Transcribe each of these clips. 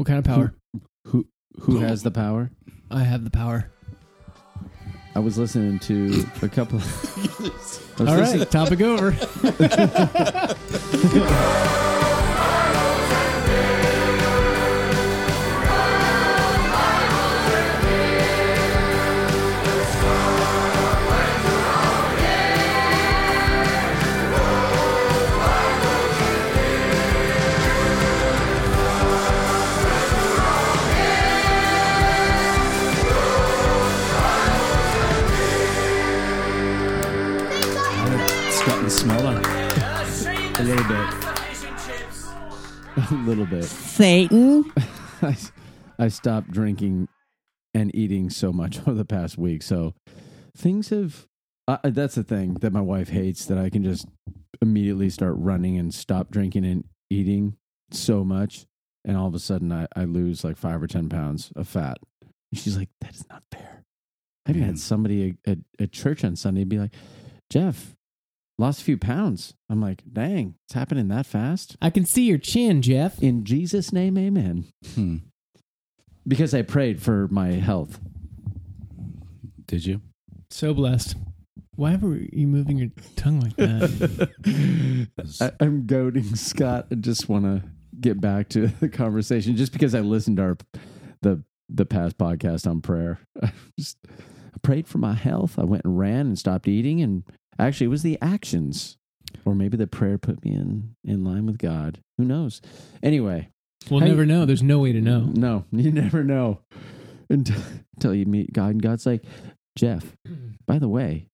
What kind of power? Who who has the power? I have the power. I was listening to a couple. I was All listening- right, topic over. a little bit. Satan. I, I stopped drinking and eating so much over the past week. So things have. Uh, that's the thing that my wife hates that I can just immediately start running and stop drinking and eating so much. And all of a sudden, I, I lose like five or 10 pounds of fat. And she's like, that is not fair. I even Mm. had somebody at, at church on Sunday be like, Jeff, lost a few pounds. I'm like, dang, it's happening that fast. I can see your chin, Jeff. In Jesus' name, amen. Hmm. Because I prayed for my health. Did you? So blessed. Why were you moving your tongue like that? I, I'm goading Scott. I just want to get back to the conversation just because I listened to our, the the past podcast on prayer. I just I prayed for my health. I went and ran and stopped eating, and actually, it was the actions, or maybe the prayer put me in in line with God. Who knows? Anyway, We'll never know. There's no way to know. no, you never know until, until you meet God, and God's like, Jeff. By the way,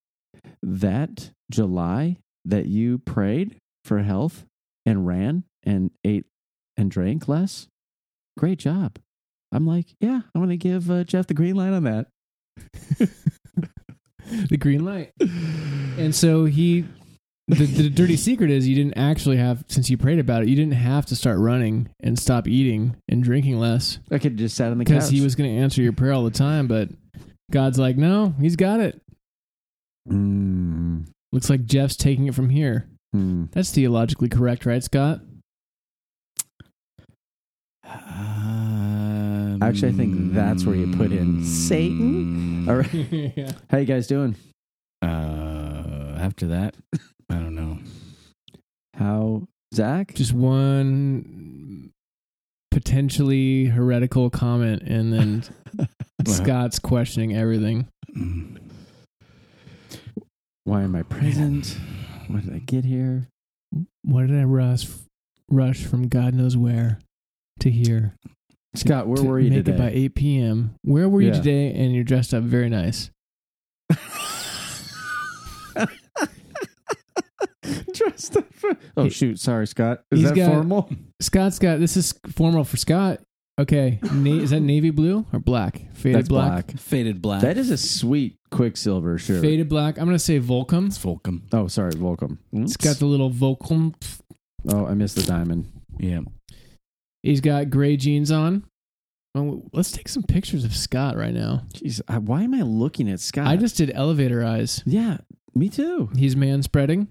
that July that you prayed for health and ran and ate and drank less, great job. I'm like, yeah, I'm going to give uh, Jeff the green light on that. the green light. And so he, the, the dirty secret is you didn't actually have, since you prayed about it, you didn't have to start running and stop eating and drinking less I could have just sat on the couch. because he was going to answer your prayer all the time. But God's like, no, he's got it. Mm, Looks like Jeff's taking it from here. mm. That's theologically correct, right, Scott? Um, Actually, I think that's where you put in Satan. All right. yeah. How you guys doing? Uh, after that, I don't know. How, Zach? Just one potentially heretical comment, and then Scott's questioning everything. Mm. Why am I present? Why did I get here? What did I rush rush from God knows where to here? Scott, where to were you make today? it by 8 p.m. Where were you Yeah. today? And you're dressed up very nice. Dressed up for- Oh He- shoot! Sorry, Scott. Is He's that got- formal? Scott's got this is formal for Scott. Okay, Na- is that navy blue or black? Faded That's black. black. Faded black. That is a sweet Quiksilver shirt. Faded black. I'm gonna say Volcom. It's Volcom. Oh, sorry, Volcom. It's got the little Volcom. Oh, I missed the diamond. Yeah. He's got gray jeans on. Let's take some pictures of Scott right now. Jeez, I, why am I looking at Scott? I just did elevator eyes. yeah, me too. He's man spreading.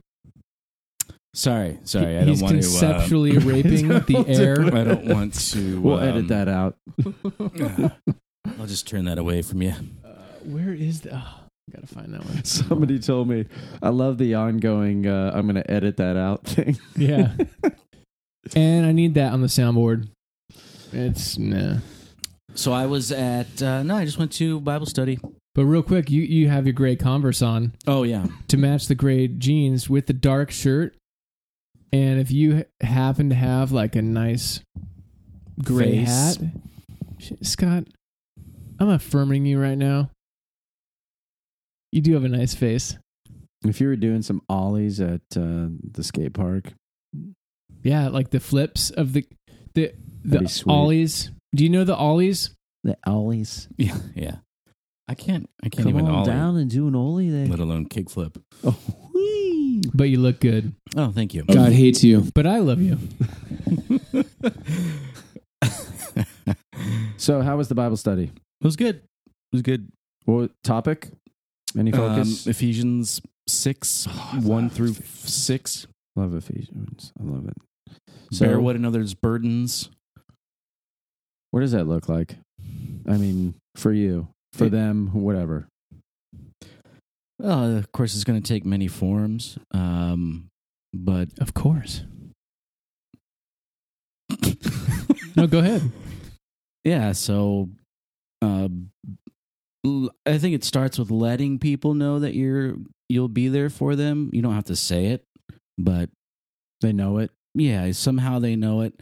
Sorry, sorry. He- I don't He's want to. conceptually raping the air. Uh, I don't want to. We'll um, edit that out. I'll just turn that away from you. Uh, where is the? Oh, gotta find that one. Somebody told me I love the ongoing. Uh, I'm going to edit that out thing. Yeah. And I need that on the soundboard. It's nah. So I was at. Uh, no, I just went to Bible study. But real quick, you you have your gray Converse on Oh yeah. to match the gray jeans with the dark shirt. And if you happen to have like a nice gray Face. hat, Sh- Scott, I'm affirming you right now. You do have a nice face. If you were doing some ollies at uh, the skate park, Yeah, like the flips of the the the ollies. Do you know the ollies? the ollies, Yeah. Yeah. I can't. I can't come even on ollie, down and do an ollie there. let alone kickflip. Oh, whee. But you look good. Oh, thank you. God hates you, but I love you. So, how was the Bible study? It was good. It was good. What topic? Any focus? Um, Ephesians six Oh, one through six. love Ephesians. I love it. Bear one another's burdens. What does that look like? I mean, for you, for It- them, whatever. Well, of course, it's going to take many forms, um, but Of course. No, go ahead. yeah. So, uh, l- I think it starts with letting people know that you're you'll be there for them. You don't have to say it, but They know it. Yeah, somehow they know it,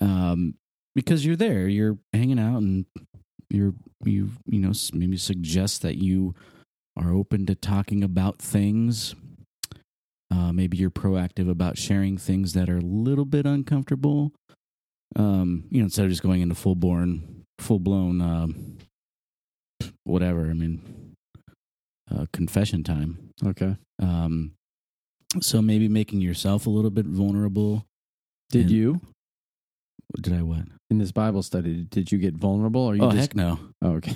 um, because you're there. You're hanging out, and you're you you know maybe suggest that you are open to talking about things. Uh, maybe you're proactive about sharing things that are a little bit uncomfortable. Um, you know, instead of just going into full born, full blown, um, whatever. I mean, uh, confession time. Okay. Um, so maybe making yourself a little bit vulnerable. Did And- you Did I what? in this Bible study? Did you get vulnerable, or you Oh just? heck no! Oh, okay.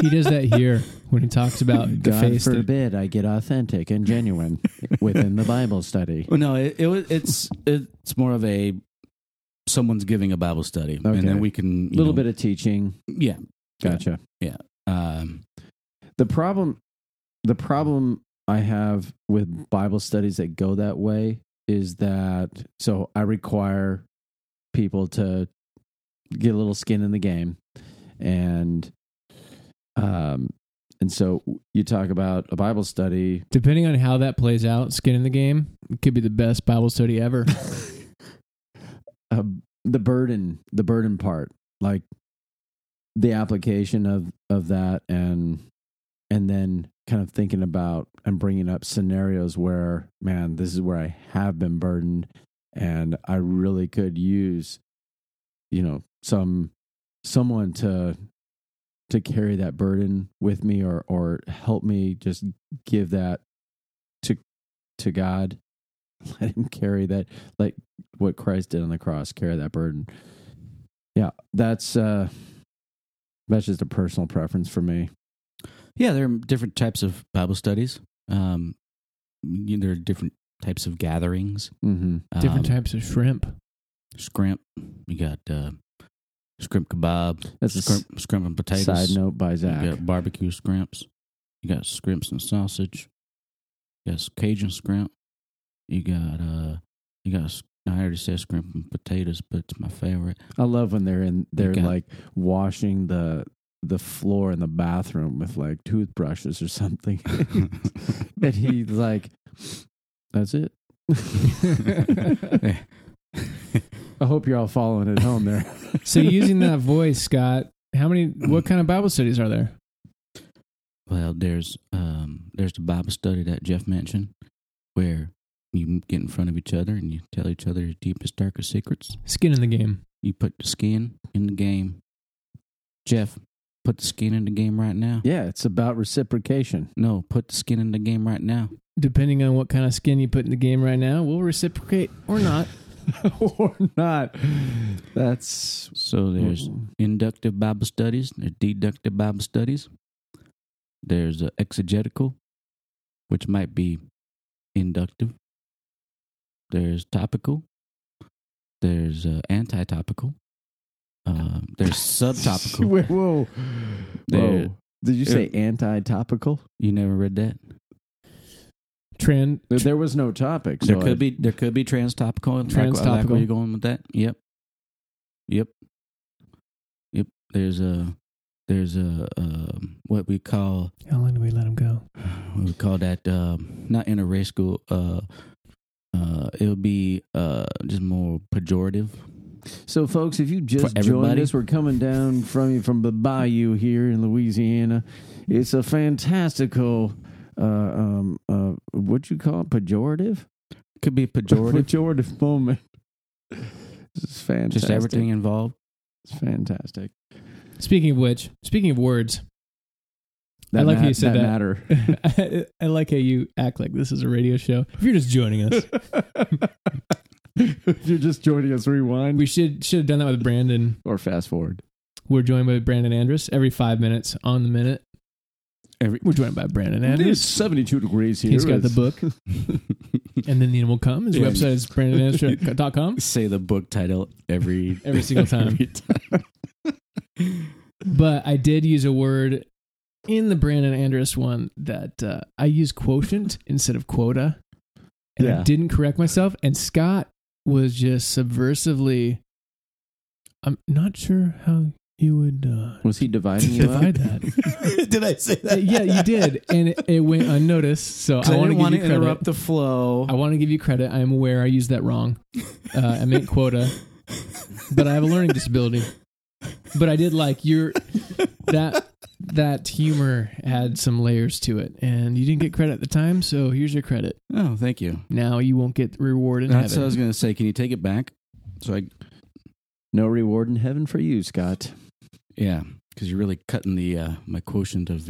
He does that here when he talks about the God face. that- forbid I get authentic and genuine within the Bible study. Well, no, it, it. It's it's more of a someone's giving a Bible study, Okay. and then we can A little bit of teaching. yeah. Gotcha. Yeah, um, The problem, the problem I have with Bible studies that go that way is that so I require people to get a little skin in the game, and um, and so you talk about a Bible study. Depending on how that plays out, skin in the game, it could be the best Bible study ever. uh, the burden the burden part like the application of of that and and then kind of thinking about and bringing up scenarios where man this is where i have been burdened and i really could use you know some someone to to carry that burden with me or or help me just give that to to god let him carry that like what Christ did on the cross, carry that burden. Yeah, that's uh that's just a personal preference for me. Yeah, there are different types of Bible studies. Um, you- there are different types of gatherings. Mm-hmm. Different Um, types of shrimp. Scrimp. You got uh, scrimp kebab. That's a s- scrimp, scrimp and potatoes. Side note by Zach. You got barbecue scrimps. You got scrimps and sausage. You got Cajun scrimp. You got uh, you got. s- I already said scrimp and potatoes, but it's my favorite. I love when they're in they're got- like washing the the floor in the bathroom with like toothbrushes or something. and he's like that's it. I hope you're all following at home there. So using that voice, Scott, how many? What kind of Bible studies are there? Well, there's um, there's the Bible study that Jeff mentioned, where you get in front of each other and you tell each other your deepest, darkest secrets. Skin in the game. You put the skin in the game. Jeff, put the skin in the game right now. yeah, it's about reciprocation. No, put the skin in the game right now. Depending on what kind of skin you put in the game right now, we'll reciprocate or not. or not. That's So there's inductive Bible studies. There's deductive Bible studies. There's uh, exegetical, which might be inductive. There's topical. There's uh, anti-topical. Um, there's subtopical. Wait, whoa. There- Whoa. Did you say anti-topical? You never read that? Trend. There- There was no topic. there could I- be there could be transtopical. Like- Like, Transtopical. where you going with that? Yep. Yep. Yep. There's a there's a um, what we call How long do we let him go? what we call that um, not interracial uh uh it would be uh just more pejorative So, folks, if you just joined us, we're coming down from you from the bayou here in Louisiana. It's a fantastical, uh, um, uh, what you call it, pejorative? could be pejorative pejorative moment. This is fantastic. just everything involved It's fantastic. Speaking of which, speaking of words, That like how you said that. matter. I, I like how you act like this is a radio show. If you're just joining us, if you're just joining us, rewind we should should have done that with Brandon. or fast forward. We're joined by Brandon Andrus every five minutes on the minute. Every, We're joined by Brandon It is Andrews. 72 degrees here. He's got the It's- book, and then the will come. His Yeah. website is brandonandrews.com. say the book title every Every single time. every time. But I did use a word in the Brandon Andrus one that uh, I use quotient instead of quota. And I Yeah. didn't correct myself. And Scott was just subversively. I'm not sure how you would uh, Was he dividing you up? divide that. did I say Uh, yeah, you did, and it, it went unnoticed. So I I want to didn't want to interrupt the flow. I want to give you credit. I am aware I used that wrong. Uh, I meant quota, but I have a learning disability. But I did like your that that humor had some layers to it, and you didn't get credit at the time. So here's your credit. oh, thank you. Now you won't get reward in That's what I was going to say. Can you take it back? So I, No reward in heaven for you, Scott. yeah, because you're really cutting the uh, my quotient of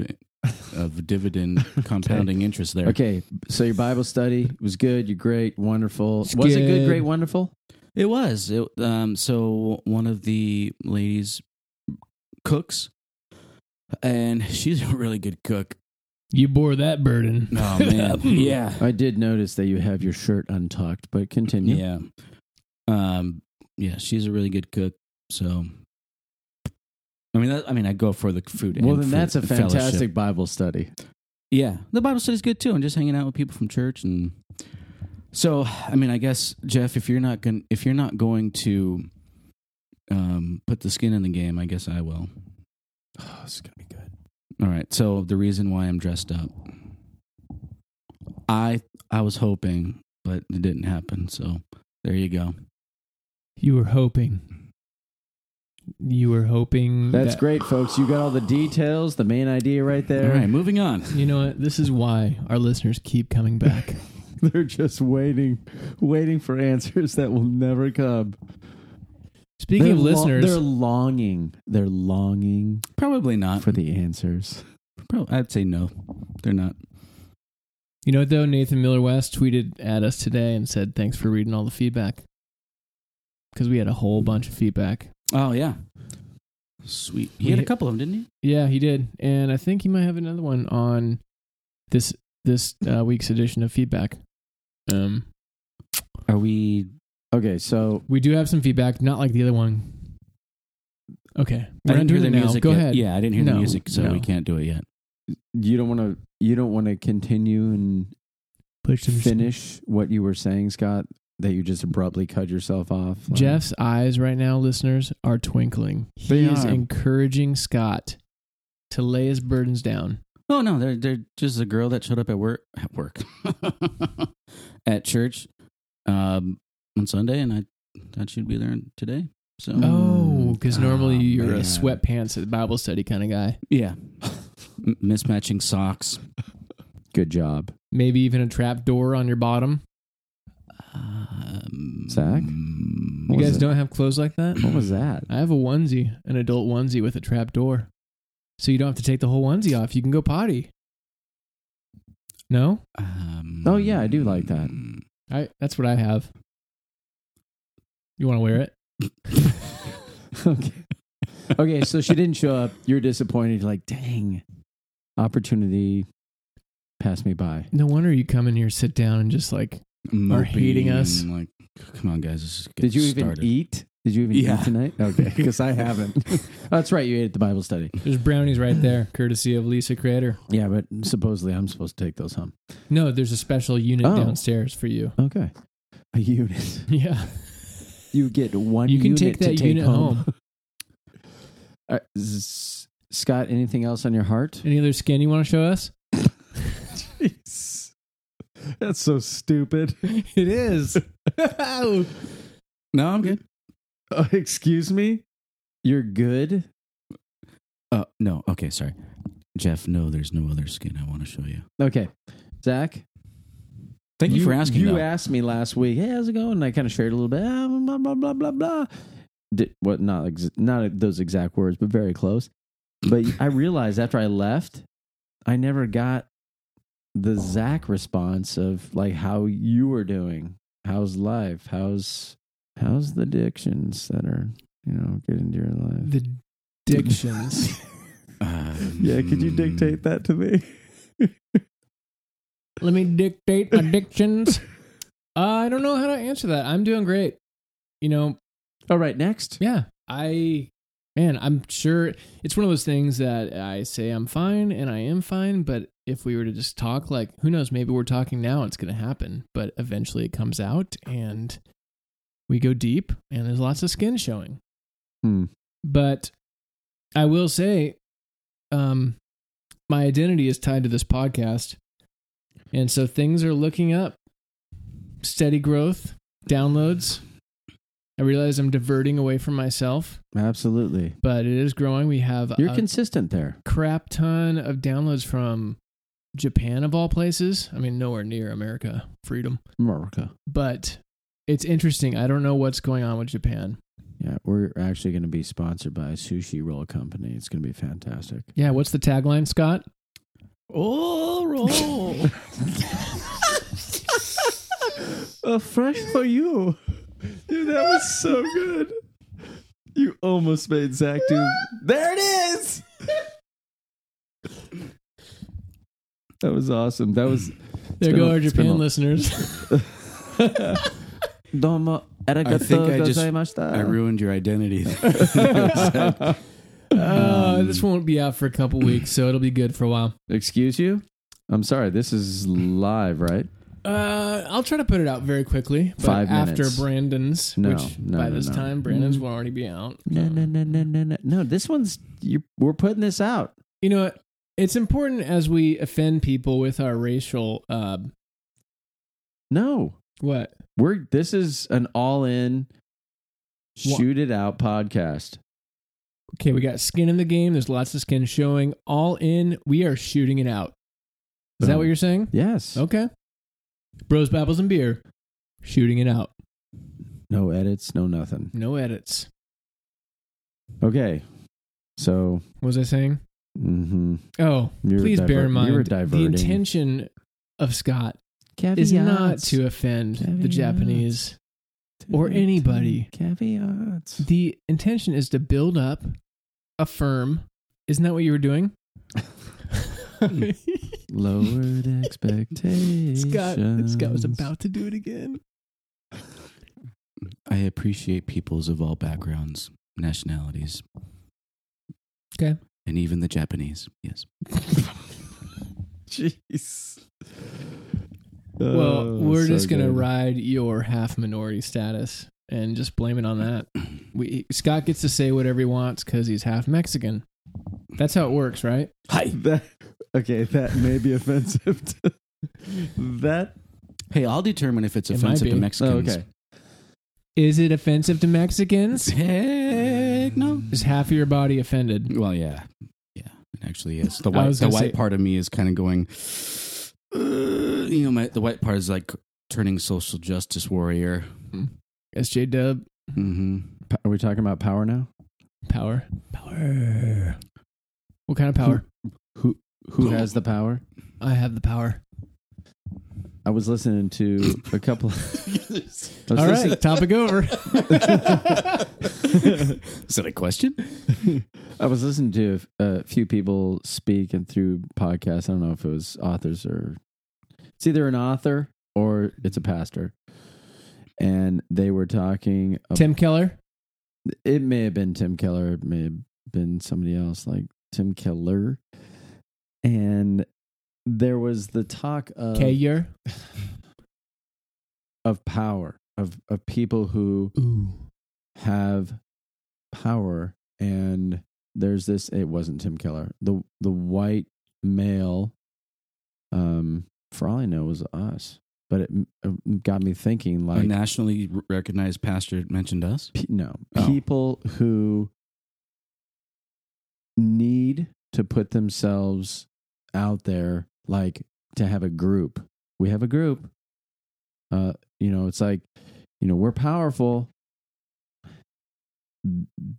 of dividend compounding interest there. Okay, so your Bible study was good. You're great, wonderful. It's was it good, good. great, wonderful? It was. It, um, so one of the ladies cooks, and she's a really good cook. you bore that burden. Oh man, yeah, I did notice that you have your shirt untucked, but continue. yeah, um, yeah. She's a really good cook. So, I mean, that, I mean, I go for the food. Well, and then for that's a fellowship. fantastic Bible study. Yeah, the Bible study's good too, and just hanging out with people from church, and so I mean, I guess Jeff, if you're not going, if you're not going to um, put the skin in the game, I guess I will. Oh, it's gonna be good. All right. So the reason why I'm dressed up, I I was hoping, but it didn't happen. So there you go. You were hoping. You were hoping. That's that- great, folks. You got all the details, the main idea right there. All right, moving on. You know what? This is why our listeners keep coming back. They're just waiting, waiting for answers that will never come. Speaking They're of lo- listeners, they're longing. They're longing Probably not. for the answers. Prob- I'd say no. They're not. You know what though? Nathan Miller West tweeted at us today and said, "Thanks for reading all the feedback." Because we had a whole bunch of feedback. Oh yeah. Sweet. He We had a couple of them, didn't he? Yeah, he did, and I think he might have another one on this this uh, week's edition of feedback. Um, Are we? Okay, so we do have some feedback, not like the other one. Okay, I we're not didn't hear doing the it now. music. Go yet. ahead. Yeah, I didn't hear the No, music, so no. we can't do it yet. you don't want to. You don't want to continue and Push some finish what you were saying, Scott. That you just abruptly cut yourself off. Like- Jeff's eyes right now, listeners, are twinkling. They he is are. encouraging Scott to lay his burdens down. Oh no, they're they're just a girl that showed up at work at work at church um, on Sunday, and I thought she'd be there today. So Oh, because normally Oh, you're a sweatpants at Bible study kind of guy. yeah, M- mismatching socks. Good job. Maybe even a trap door on your bottom. Um, Zach? You What was guys it? don't have clothes like that? What was that? I have a onesie, an adult onesie with a trap door. So you don't have to take the whole onesie off. You can go potty. No? Um, Oh, yeah, I do like that. I that's what I have. You want to wear it? okay. Okay, so she didn't show up. You're disappointed. You're like, dang, opportunity passed me by. No wonder you come in here, sit down, and just like Are hating us. and, Like, come on, guys. Let's just Did you even eat? Did you even Yeah. eat tonight? Okay, because I haven't. That's right. You ate at the Bible study. there's brownies right there, courtesy of Lisa Creator. Yeah, but supposedly I'm supposed to take those home. No, there's a special unit Oh. downstairs for you. Okay, a unit. Yeah, You get one. you can take that take unit home. Uh, S- Scott, anything else on your heart? Any other skin you want to show us? Jeez. That's so stupid. it is. No, I'm good. Uh, excuse me? You're good? Uh, no, okay, sorry, Jeff. No, there's no other skin I want to show you. Okay. Zach? Thank you, for asking. You though. asked me last week, hey, how's it going? And I kind of shared a little bit, ah, blah, blah, blah, blah, blah. Did, what, not, ex- not those exact words, but very close. But I realized after I left, I never got the Zach response of like how you were doing. How's life? How's how's the addictions that are you know getting into your life? The dictions. Um, Yeah, could you dictate that to me? Let me dictate addictions. uh, I don't know how to answer that. I'm doing great. You know, All right, next. yeah. I man, I'm sure it's one of those things that I say I'm fine and I am fine, but if we were to just talk like who knows, maybe we're talking now and it's going to happen, but eventually it comes out and we go deep and there's lots of skin showing. Hmm. But I will say um my identity is tied to this podcast. And so things are looking up. Steady growth, downloads. I realize I'm diverting away from myself, Absolutely. but it is growing. We have You're a consistent there. crap ton of downloads from Japan of all places. I mean, nowhere near America, freedom. America. But it's interesting. I don't know what's going on with Japan. Yeah, we're actually going to be sponsored by a sushi roll company. It's going to be fantastic. Yeah, what's the tagline, Scott? Oh, roll. A fresh for you. Dude, that was so good. You almost made Zach do. There it is. That was awesome. That was. There go a- our it's Japan listeners. Domo I think I just- gozaimashita. I ruined your identity. Uh, this won't be out for a couple weeks, so it'll be good for a while. Excuse you? I'm sorry. This is live, right? Uh, I'll try to put it out very quickly. But Five after minutes. Brandon's, No, which no, by no, this no. time Brandon's Mm. will already be out. No, no, no, no, no, no. No, this one's. You. We're putting this out. You know what? It's important as we offend people with our racial. Uh, No, what? we're. This is an all-in, Wha- shoot it out podcast. Okay, we got skin in the game. There's lots of skin showing. All in. We are shooting it out. Is that what you're saying? Yes. Okay. Bros, Babbles, and Beer. Shooting it out. No edits. No nothing. No edits. Okay. So. What was I saying? Mm-hmm. Oh, You were please bear in diver- you were mind the intention of Scott is not to offend the Japanese. Or anybody. Caveats. The intention is to build up, a firm. Isn't that what you were doing? Lowered expectations. Scott, Scott was about to do it again. I appreciate peoples of all backgrounds, nationalities. Okay. And even the Japanese. Yes. Jeez. Well, Oh, we're so just gonna good. ride your half minority status and just blame it on that. We Scott gets to say whatever he wants because he's half Mexican. That's how it works, right? Hi. That, okay, that may be offensive. To, that. Hey, I'll determine if it's It offensive to be. Oh, Mexicans. okay. Is it offensive to Mexicans? Heck no. Is half of your body offended? Well, yeah, yeah. It actually is. The white, the white say- part of me is kind of going. Uh, you know, my the white part is like turning social justice warrior. SJ Dub hmm Are we talking about power now? power. Power. What kind of power? Who who has the power? I have the power. I was listening to a couple. I was All listening- right, topic over. Is that a question? I was listening to a uh, few people speak and through podcasts. I don't know if it was authors or it's either an author or it's a pastor. And they were talking. About, Tim Keller. It may have been Tim Keller. It may have been somebody else like Tim Keller. And there was the talk of Keller. of power of of people who Ooh. have power and there's this it wasn't Tim Keller the the white male um for all I know was us but it, it got me thinking a like nationally recognized pastor mentioned us. pe- no Oh. people who need to put themselves out there like to have a group we have a group uh you know it's like you know we're powerful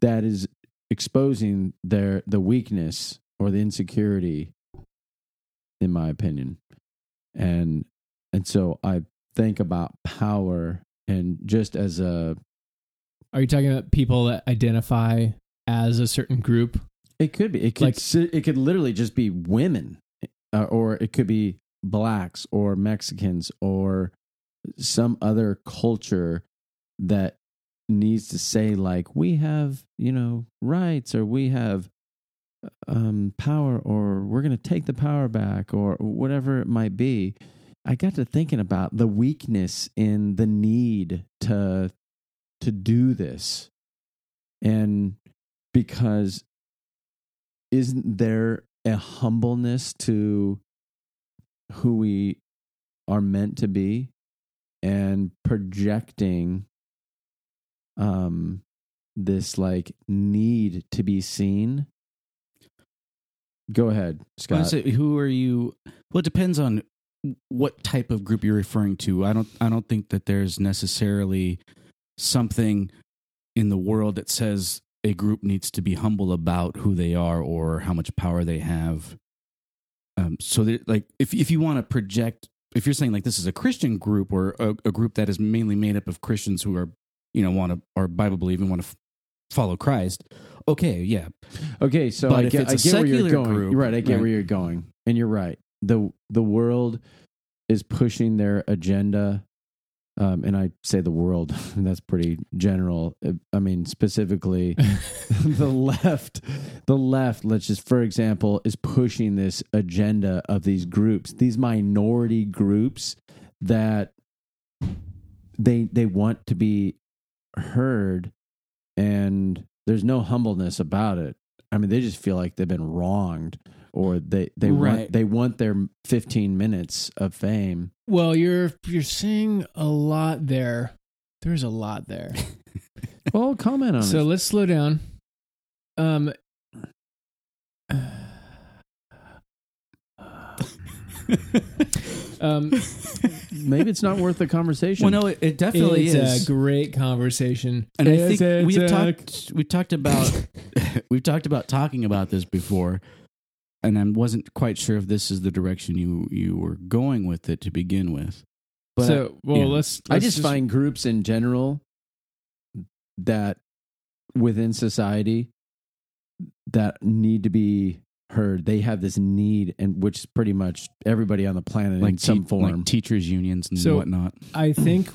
that is exposing their the weakness or the insecurity in my opinion and and so i think about power and just as a Are you talking about people that identify as a certain group? It could be. It could. Like- it could literally just be women, uh, or it could be blacks or Mexicans or some other culture that needs to say like we have you know rights or we have um power or we're going to take the power back or whatever it might be. I got to thinking about the weakness in the need to to do this. And because isn't there a humbleness to who we are meant to be and projecting um this like need to be seen go ahead scott say, who are you? Well, it depends on what type of group you're referring to. I don't. I don't think that there's necessarily something in the world that says a group needs to be humble about who they are or how much power they have. Um, so, that, like, if if you want to project, if you're saying like this is a Christian group or a, a group that is mainly made up of Christians who are, you know, want to or Bible believing, want to f- follow Christ. Okay, yeah, okay so But i if get, it's I a get where you're secular going group, right i get right. where you're going and you're right the the world is pushing their agenda um, and I say the world, that's pretty general. Uh, I mean, specifically, the left, the left, let's just, for example, is pushing this agenda of these groups, these minority groups that they they want to be heard, and there's no humbleness about it. I mean, they just feel like they've been wronged, or they they Right. want they want their 15 minutes of fame. Well, you're you're saying a lot there. There's a lot there. Well, comment on so it. let's slow down. Um. um, Maybe it's not worth the conversation. well, no, it, it definitely it's is. a great conversation. and I think we've it's a- talked we talked about we've talked about talking about this before, and I wasn't quite sure if this is the direction you you were going with it to begin with. But so well, yeah. let's, I let's just, find groups in general that within society that need to be heard. They have this need, and which is pretty much everybody on the planet in some te- form. like teachers unions and So- whatnot. I think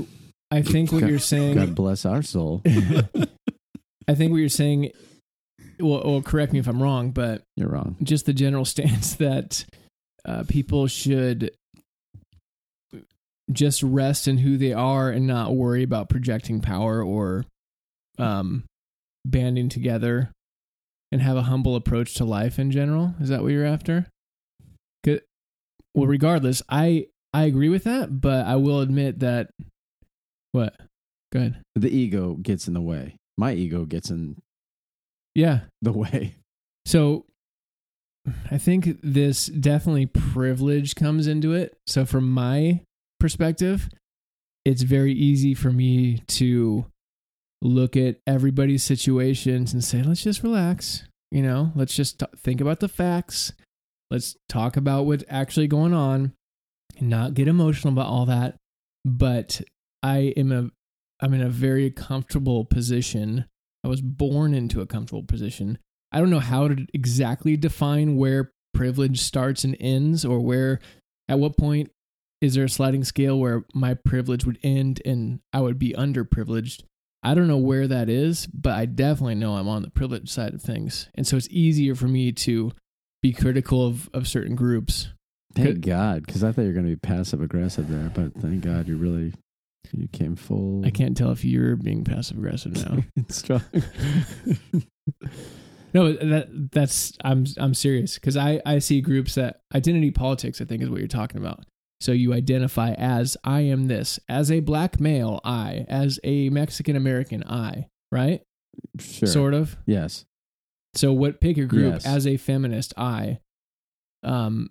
I think what God- you're saying. God bless our soul. I think what you're saying. Well, well, correct me if I'm wrong, but You're wrong. just the general stance that uh, people should just rest in who they are and not worry about projecting power or um, banding together and have a humble approach to life in general. Is that what you're after? Well, regardless, I I agree with that, but I will admit that. What? Go ahead. The ego gets in the way. My ego gets in Yeah. the way. So I think this definitely privilege comes into it. So from my perspective, it's very easy for me to look at everybody's situations and say, let's just relax. You know, let's just t- think about the facts. Let's talk about what's actually going on and not get emotional about all that. But I am a I'm in a very comfortable position. I was born into a comfortable position. I don't know how to exactly define where privilege starts and ends or where at what point is there a sliding scale where my privilege would end and I would be underprivileged. I don't know where that is, but I definitely know I'm on the privileged side of things. And so it's easier for me to be critical of, of certain groups. Thank God, because I thought you were going to be passive aggressive there, but thank God you're really you came full. I can't tell if you're being passive aggressive now. it's strong. No, that that's I'm I'm serious because I I see groups that identity politics I think is what you're talking about. So you identify as I am this, as a black male, I, as a Mexican American, I, right? sure. Sort of. Yes. So what pick a group Yes. as a feminist, I, um,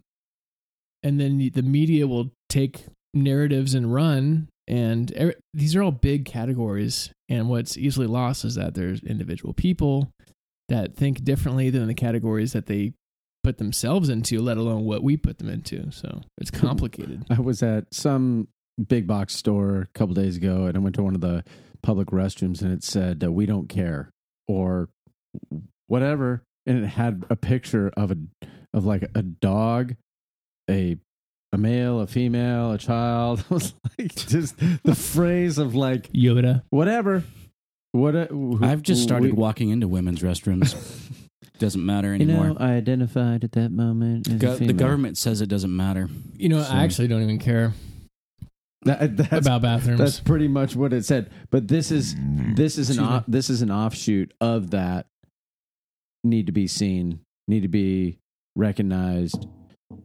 and then the- the media will take narratives and run, and these are all big categories. And what's easily lost is that there's individual people that think differently than the categories that they put themselves into, let alone what we put them into. So it's complicated. I was at some big box store a couple days ago, and I went to one of the public restrooms, and it said, uh, "We don't care," or whatever. and it had a picture of a of like a dog, a a male, a female, a child. I was like just the phrase of like Yoda. whatever. What uh, who- I've just started we- walking into women's restrooms. Doesn't matter anymore. You anymore. know, I identified at that moment. As a Go- the government says it doesn't matter. You know, So- I actually don't even care That- that's, about bathrooms. that's pretty much what it said. But this is this is an off, this is an offshoot of that. Need to be seen. Need to be recognized.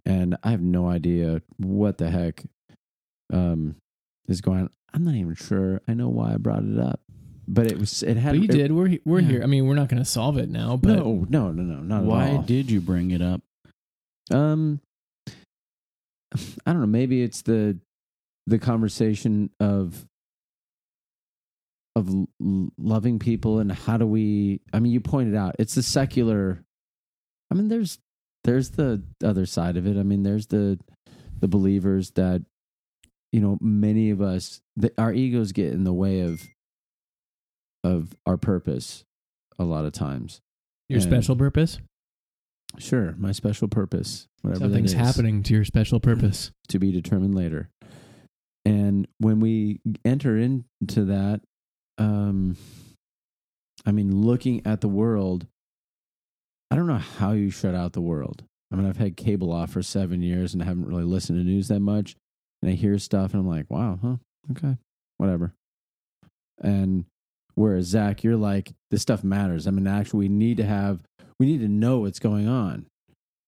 And I have no idea what the heck um, is going. on. I'm not even sure. I know why I brought it up, but it was it had. but you it- did. We're we're yeah. here. I mean, we're not going to solve it now, but no, no, no, no, not Why at all. did you bring it up? Um, I don't know. Maybe it's the the conversation of of loving people and how do we? I mean, you pointed out it's the secular. I mean, there's there's the other side of it. I mean, there's the the believers that you know many of us that our egos get in the way of of our purpose a lot of times. your and- special purpose. Sure, my special purpose, whatever Something's is. happening to your special purpose. to be determined later. And when we enter into that, um, I mean, looking at the world, I don't know how you shut out the world. I mean, I've had cable off for seven years and I haven't really listened to news that much. And I hear stuff and I'm like, wow, huh? Okay, whatever. And whereas Zach, you're like, this stuff matters. I mean, actually, we need to have, we need to know what's going on.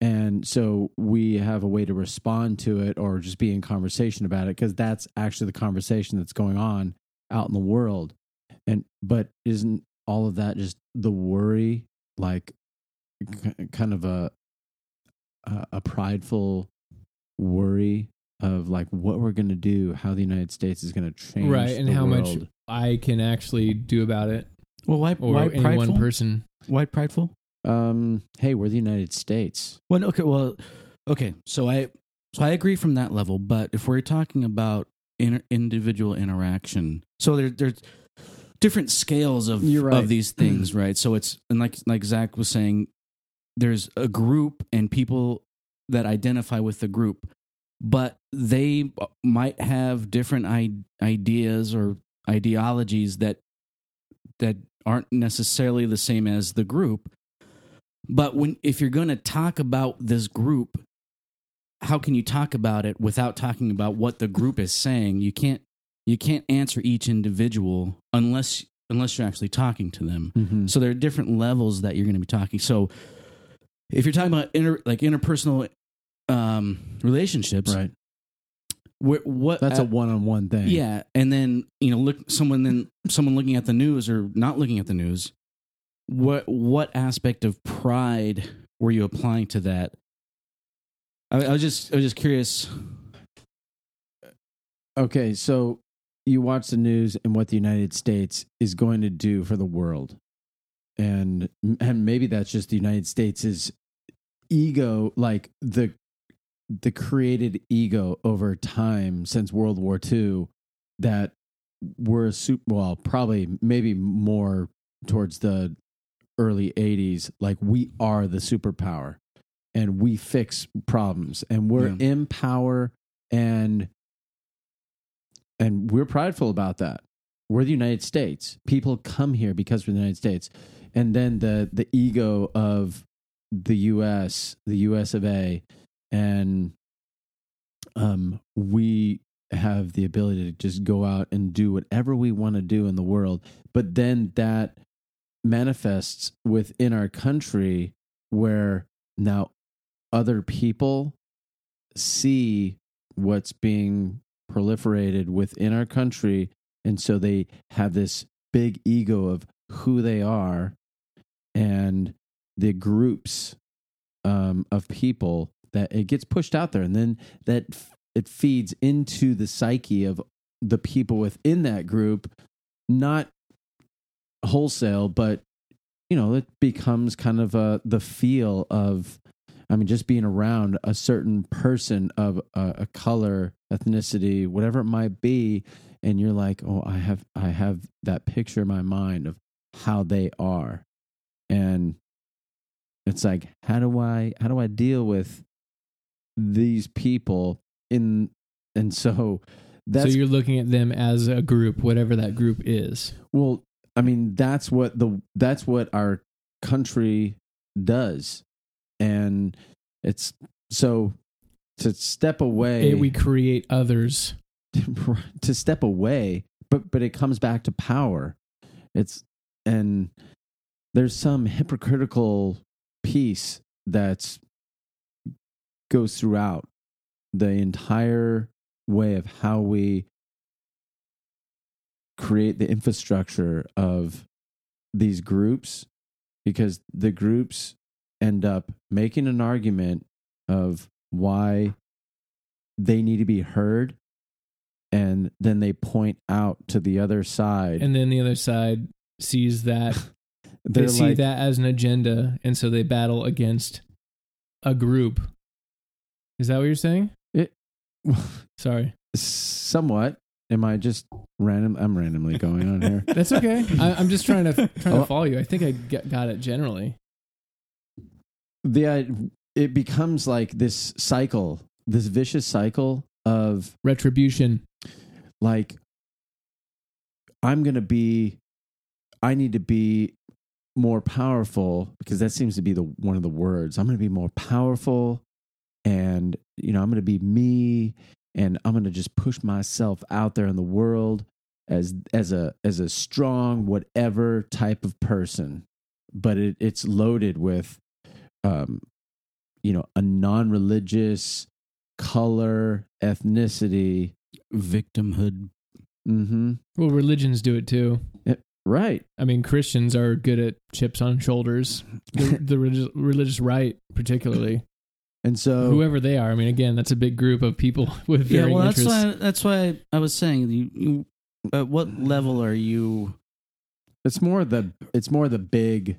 And so we have a way to respond to it or just be in conversation about it because that's actually the conversation that's going on out in the world. And, but isn't all of that just the worry, like kind of a, a, a prideful worry of like what we're going to do, how the United States is going to change. Right, and the how much. I can actually do about it, Well, why? or why any prideful? one person. Why prideful? Um, hey, we're the United States. Well, okay, well, okay. So I, so I agree from that level. But if we're talking about inter- individual interaction, so there, there's different scales of You're right. of these things, right? So it's and like like Zach was saying, there's a group and people that identify with the group, but they might have different I- ideas or ideologies that that aren't necessarily the same as the group. But when if you're going to talk about this group, how can you talk about it without talking about what the group is saying? You can't you can't answer each individual unless unless you're actually talking to them. Mm-hmm. So there are different levels that you're going to be talking. So if you're talking about inter, like interpersonal um, relationships, Right. wh- what That's a one-on-one thing. yeah, and then you know, look someone then someone looking at the news or not looking at the news. What what aspect of pride were you applying to that? I, I was just I was just curious. Okay, so you watch the news and what the United States is going to do for the world. And and maybe that's just the United States' ego like the the created ego over time since World War II that we're a super well, probably maybe more towards the early 80s like we are the superpower and we fix problems and we're Yeah. in power and and we're prideful about that. We're the United States. People come here because we're the United States. And then the the ego of the US, the US of A, and um we have the ability to just go out and do whatever we want to do in the world. But then that manifests within our country where now other people see what's being proliferated within our country and so they have this big ego of who they are and the groups um, of people that it gets pushed out there and then that f- it feeds into the psyche of the people within that group not wholesale but you know it becomes kind of a the feel of I mean, just being around a certain person of a color, ethnicity, whatever it might be, and you're like, oh, I have, I have that picture in my mind of how they are, and it's like how do I how do I deal with these people in and so that's so you're looking at them as a group, whatever that group is. well I mean that's what the that's what our country does and it's so to step away we create others. to step away but but it comes back to power it's and there's some hypocritical piece that goes throughout the entire way of how we create the infrastructure of these groups because the groups end up making an argument of why they need to be heard and then they point out to the other side And then the other side sees that they see like that as an agenda, and so they battle against a group. Is that what you're saying? It- Sorry, somewhat am i just random i'm randomly going on here that's okay. I, I'm just trying to trying Oh. to follow you. I think I get, got it generally. the uh, it becomes like this cycle this vicious cycle of Retribution. like i'm gonna be i need to be more powerful because that seems to be the one of the words. I'm gonna be more powerful and you know i'm gonna be me and i'm gonna just push myself out there in the world as as a as a strong whatever type of person. But it, it's loaded with um you know a non-religious color ethnicity. Victimhood. mm-hmm. Well, religions do it too. Right I mean, Christians are good at chips on shoulders. The, the religious, religious right, particularly, and so whoever they are. I mean, again, that's a big group of people with Yeah, varying well, that's interests. why that's why I was saying you. you at what level are you? it's more the it's more the big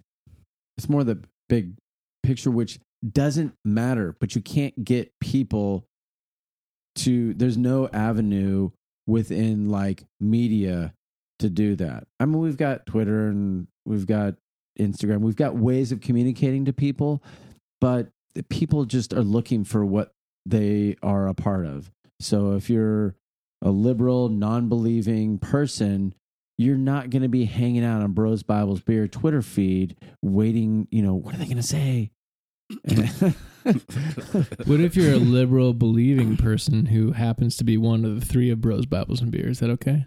it's more the big picture which doesn't matter but you can't get people to there's no avenue within like media to do that i mean we've got twitter and we've got instagram we've got ways of communicating to people but people just are looking for what they are a part of so if you're a liberal non-believing person you're not going to be hanging out on Bros Bibles Beer Twitter feed waiting, you know, what are they going to say? What if you're a liberal believing person who happens to be one of the three of Bros, Bibles, and Beer? Is that okay?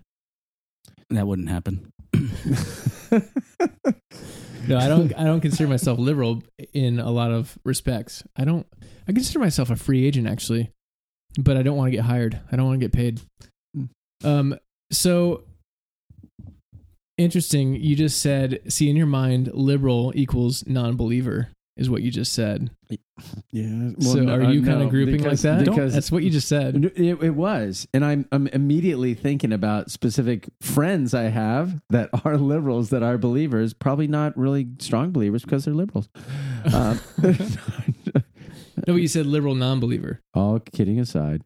That wouldn't happen. No, I don't. I don't consider myself liberal in a lot of respects. I don't. I consider myself a free agent actually, but I don't want to get hired. I don't want to get paid. Um. So interesting. You just said, see, in your mind, liberal equals non-believer is what you just said. yeah. so, are you kind of grouping because, like that? Because That's what you just said. It, it was, and I'm I'm immediately thinking about specific friends I have that are liberals that are believers, probably not really strong believers because they're liberals. Um, No, but you said liberal non-believer. all kidding aside,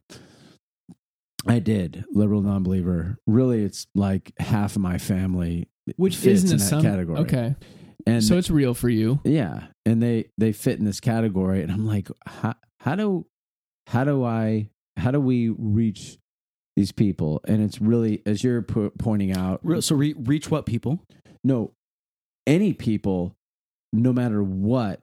I did liberal non-believer. Really, it's like half of my family, Which fits isn't in a that some category. Okay, and so it's real for you. yeah, and they they fit in this category, and I'm like, how how do how do I how do we reach these people? And it's really as you're po- pointing out, Re- So re- reach what people? no, any people, no matter what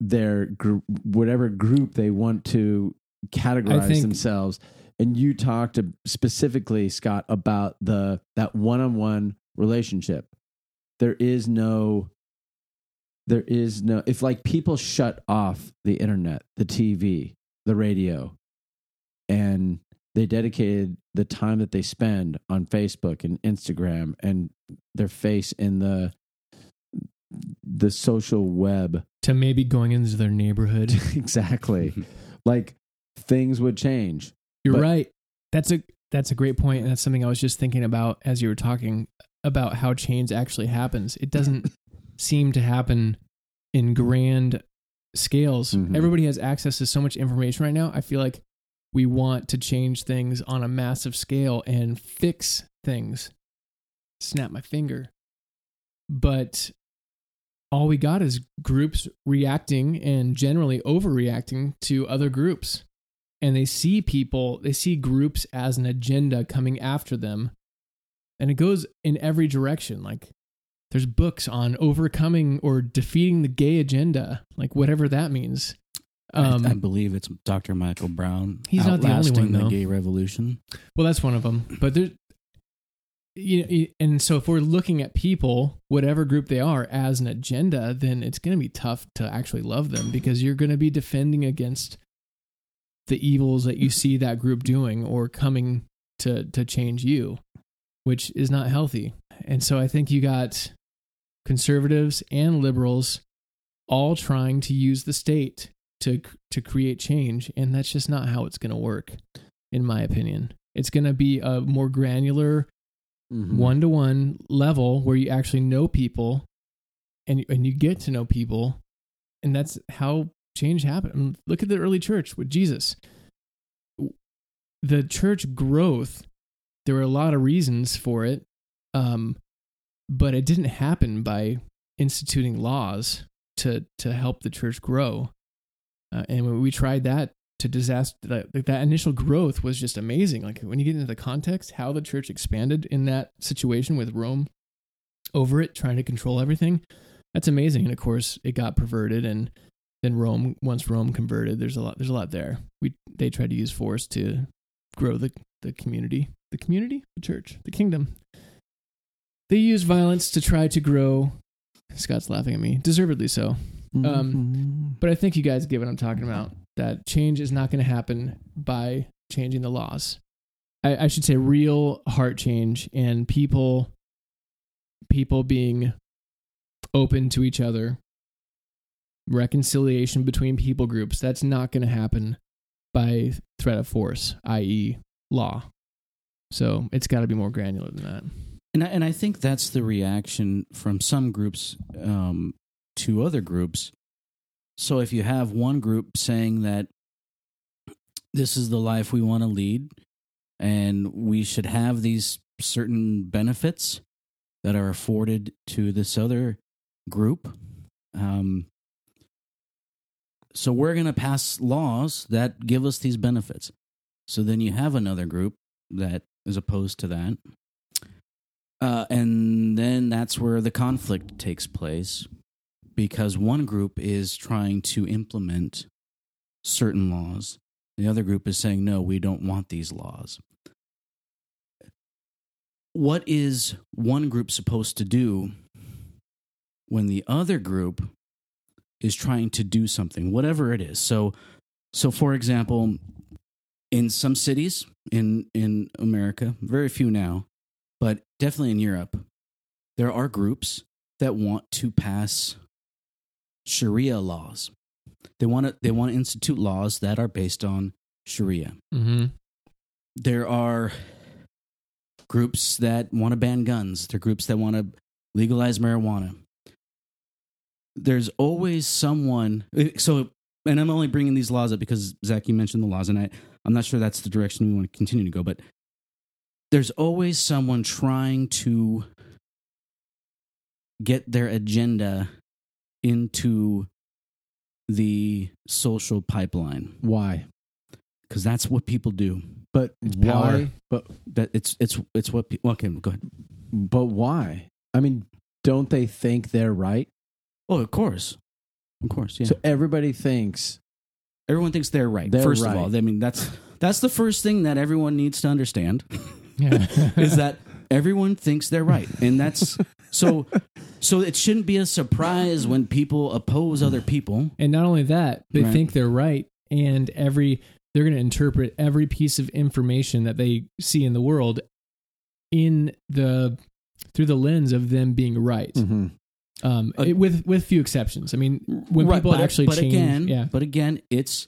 their group, whatever group they want to categorize think- themselves. And you talked specifically, Scott, about the that one-on-one relationship. There is no, there is no. If like people shut off the internet, the TV, the radio, and they dedicated the time that they spend on Facebook and Instagram and their face in the the social web To maybe going into their neighborhood. exactly like things would change You're But- right. That's a that's a great point, and that's something I was just thinking about as you were talking about how change actually happens. It doesn't seem to happen in grand scales. Mhm. Everybody has access to so much information right now. I feel like we want to change things on a massive scale and fix things. Snap my finger. But all we got is groups reacting and generally overreacting to other groups. And they see people, they see groups as an agenda coming after them. And it goes in every direction. Like there's books on overcoming or defeating the gay agenda, like whatever that means. Um, I, I believe it's Dr. Michael Brown. He's not the only one, though. the gay revolution. Well, that's one of them. But there, you know, and so if we're looking at people, whatever group they are, as an agenda, then it's going to be tough to actually love them because you're going to be defending against the evils that you see that group doing or coming to to change you, which is not healthy. And so I think you got conservatives and liberals all trying to use the state to to create change, and that's just not how it's going to work, in my opinion. It's going to be a more granular Mhm. one to one level where you actually know people and and you get to know people and that's how change happened. Look at the early church with Jesus. The church growth, there were a lot of reasons for it, um, but it didn't happen by instituting laws to to help the church grow. Uh, and when we tried that to disaster, like that initial growth was just amazing. Like when you get into the context, how the church expanded in that situation with Rome over it, trying to control everything, that's amazing. And of course, it got perverted, and then Rome, once Rome converted, there's a lot, there's a lot there. We they tried to use force to grow the the community, the community, the church, the kingdom. They use violence to try to grow. Scott's laughing at me, deservedly so. Um, Mhm. But I think you guys get what I'm talking about. That change is not going to happen by changing the laws. I, I should say real heart change and people, people being open to each other, reconciliation between people groups. That's not going to happen by threat of force, i.e., law. So it's got to be more granular than that. And I, and I think that's the reaction from some groups um, to other groups. So if you have one group saying that this is the life we want to lead and we should have these certain benefits that are afforded to this other group, um, so we're going to pass laws that give us these benefits. So then you have another group that is opposed to that. Uh, and then that's where the conflict takes place because one group is trying to implement certain laws. The other group is saying, no, we don't want these laws. What is one group supposed to do when the other group is trying to do something, whatever it is? So, so for example, in some cities in in America, very few now, but definitely in Europe, there are groups that want to pass Sharia laws. They want to they want to institute laws that are based on Sharia. Mm-hmm. There are groups that want to ban guns. There are groups that want to legalize marijuana. There's always someone. So, and I'm only bringing these laws up because Zach, you mentioned the laws, and I I'm not sure that's the direction we want to continue to go, but there's always someone trying to get their agenda into the social pipeline Why? because that's what people do. But power. why? But That it's it's it's what people. Okay, go ahead. but why? I mean, don't they think they're right? Oh, of course, of course, yeah. So everybody thinks everyone thinks they're right. They're first right. of all, I mean that's that's the first thing that everyone needs to understand Yeah. is that everyone thinks they're right, and that's so. So it shouldn't be a surprise when people oppose other people. And not only that, they Right. think they're right, and every they're going to interpret every piece of information that they see in the world in the through the lens of them being right. Mhm. Um, Uh, it- with with few exceptions. I mean, when Right, people but, actually but change, again, yeah, but again, it's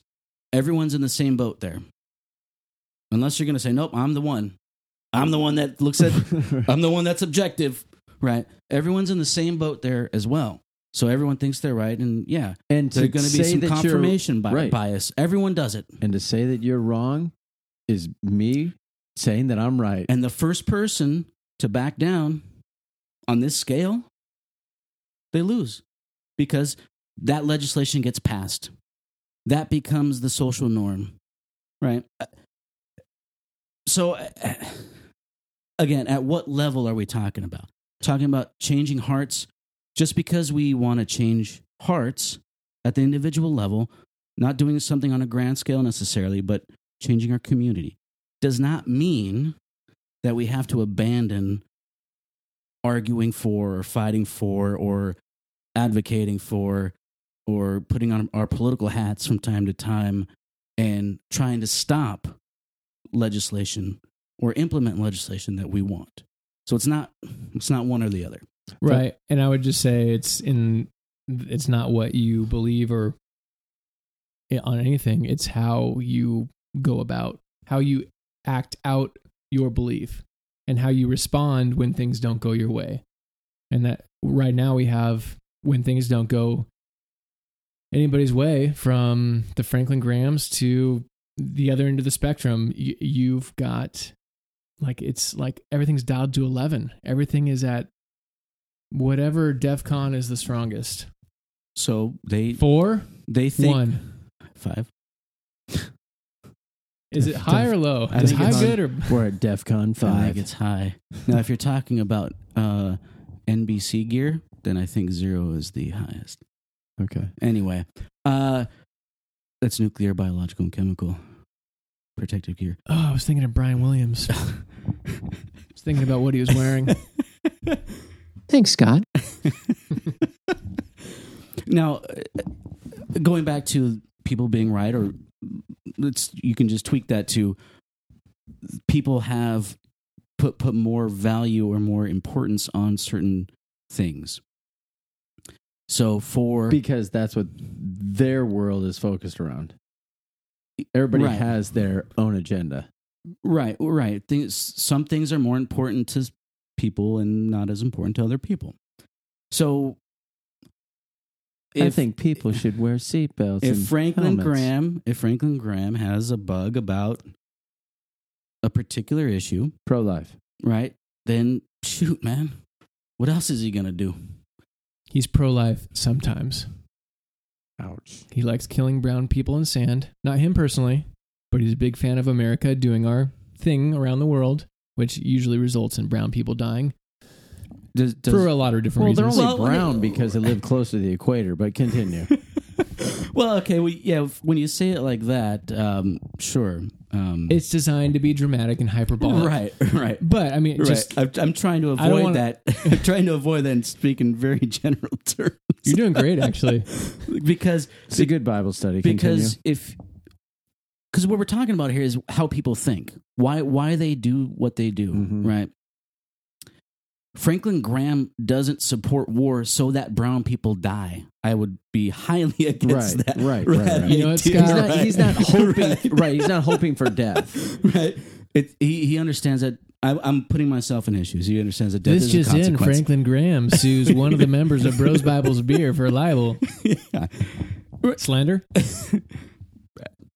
everyone's in the same boat there. Unless you're going to say, "Nope, I'm the one. I'm the one that looks at I'm the one that's objective, right? Everyone's in the same boat there as well. So everyone thinks they're right, and yeah, and there's going to be some confirmation bi- right. bias. Everyone does it, and to say that you're wrong is me saying that I'm right. and the first person to back down on this scale, they lose. because that legislation gets passed. That becomes the social norm, right? Uh, So, uh, again, at what level are we talking about? Talking about changing hearts just because we want to change hearts at the individual level, not doing something on a grand scale necessarily, but changing our community does not mean that we have to abandon arguing for or fighting for or advocating for or putting on our political hats from time to time and trying to stop legislation or implement legislation that we want. So it's not it's not one or the other. Right. And I would just say it's in it's not what you believe or on anything. It's how you go about, how you act out your belief and how you respond when things don't go your way. And that right now we have when things don't go anybody's way from the Franklin Grahams to the other end of the spectrum, you've got like it's like everything's dialed to 11. Everything is at whatever DEFCON is the strongest. So they Four, they think one. five. Is it high or low? I Is high it's- good or We're at DEF CON I 5. think it's high. Now, if you're talking about uh, NBC gear, then I think zero is the highest. Okay. Anyway, uh, that's nuclear, biological, and chemical protective gear. Oh, I was thinking of Brian Williams. I was thinking about what he was wearing. Thanks, Scott. now, uh, going back to people being right, or let's you can just tweak that to people have put put more value or more importance on certain things. So for Because that's what their world is focused around. Everybody Right. has their own agenda. Right, right. Things, some things are more important to people and not as important to other people. So, I think people should wear seatbelts. if and Franklin helmets. Graham, if Franklin Graham has a bug about a particular issue, pro life. right? Then shoot, man, what else is he gonna do? He's pro life sometimes. Ouch. He likes killing brown people in sand. Not him personally, but he's a big fan of America doing our thing around the world, which usually results in brown people dying Does, does, for a lot of different Well, they're reasons. only Well, brown because they live close to the equator, but continue. well, okay, well, yeah. When you say it like that, um, sure. Um, it's designed to be dramatic and hyperbolic. right, right. But I mean, just. I'm, I'm trying to don't avoid wanna- that. I'm trying to avoid that and speak in very general terms. you're doing great, actually. because It's a good Bible study. because Continue. if because what we're talking about here is how people think, why why they do what they do, Mhm. right? Franklin Graham doesn't support war so that brown people die. I would be highly against Right, that. right, right, right. You know what, Scott? he's not, right, he's not hoping. right. Right. He's not hoping for death. right. It, he he understands that. I, I'm putting myself in issues. He understands that death is a good. This is just a in: consequence. Franklin Graham sues one of the members of Bros Bibles Beer for libel yeah. slander.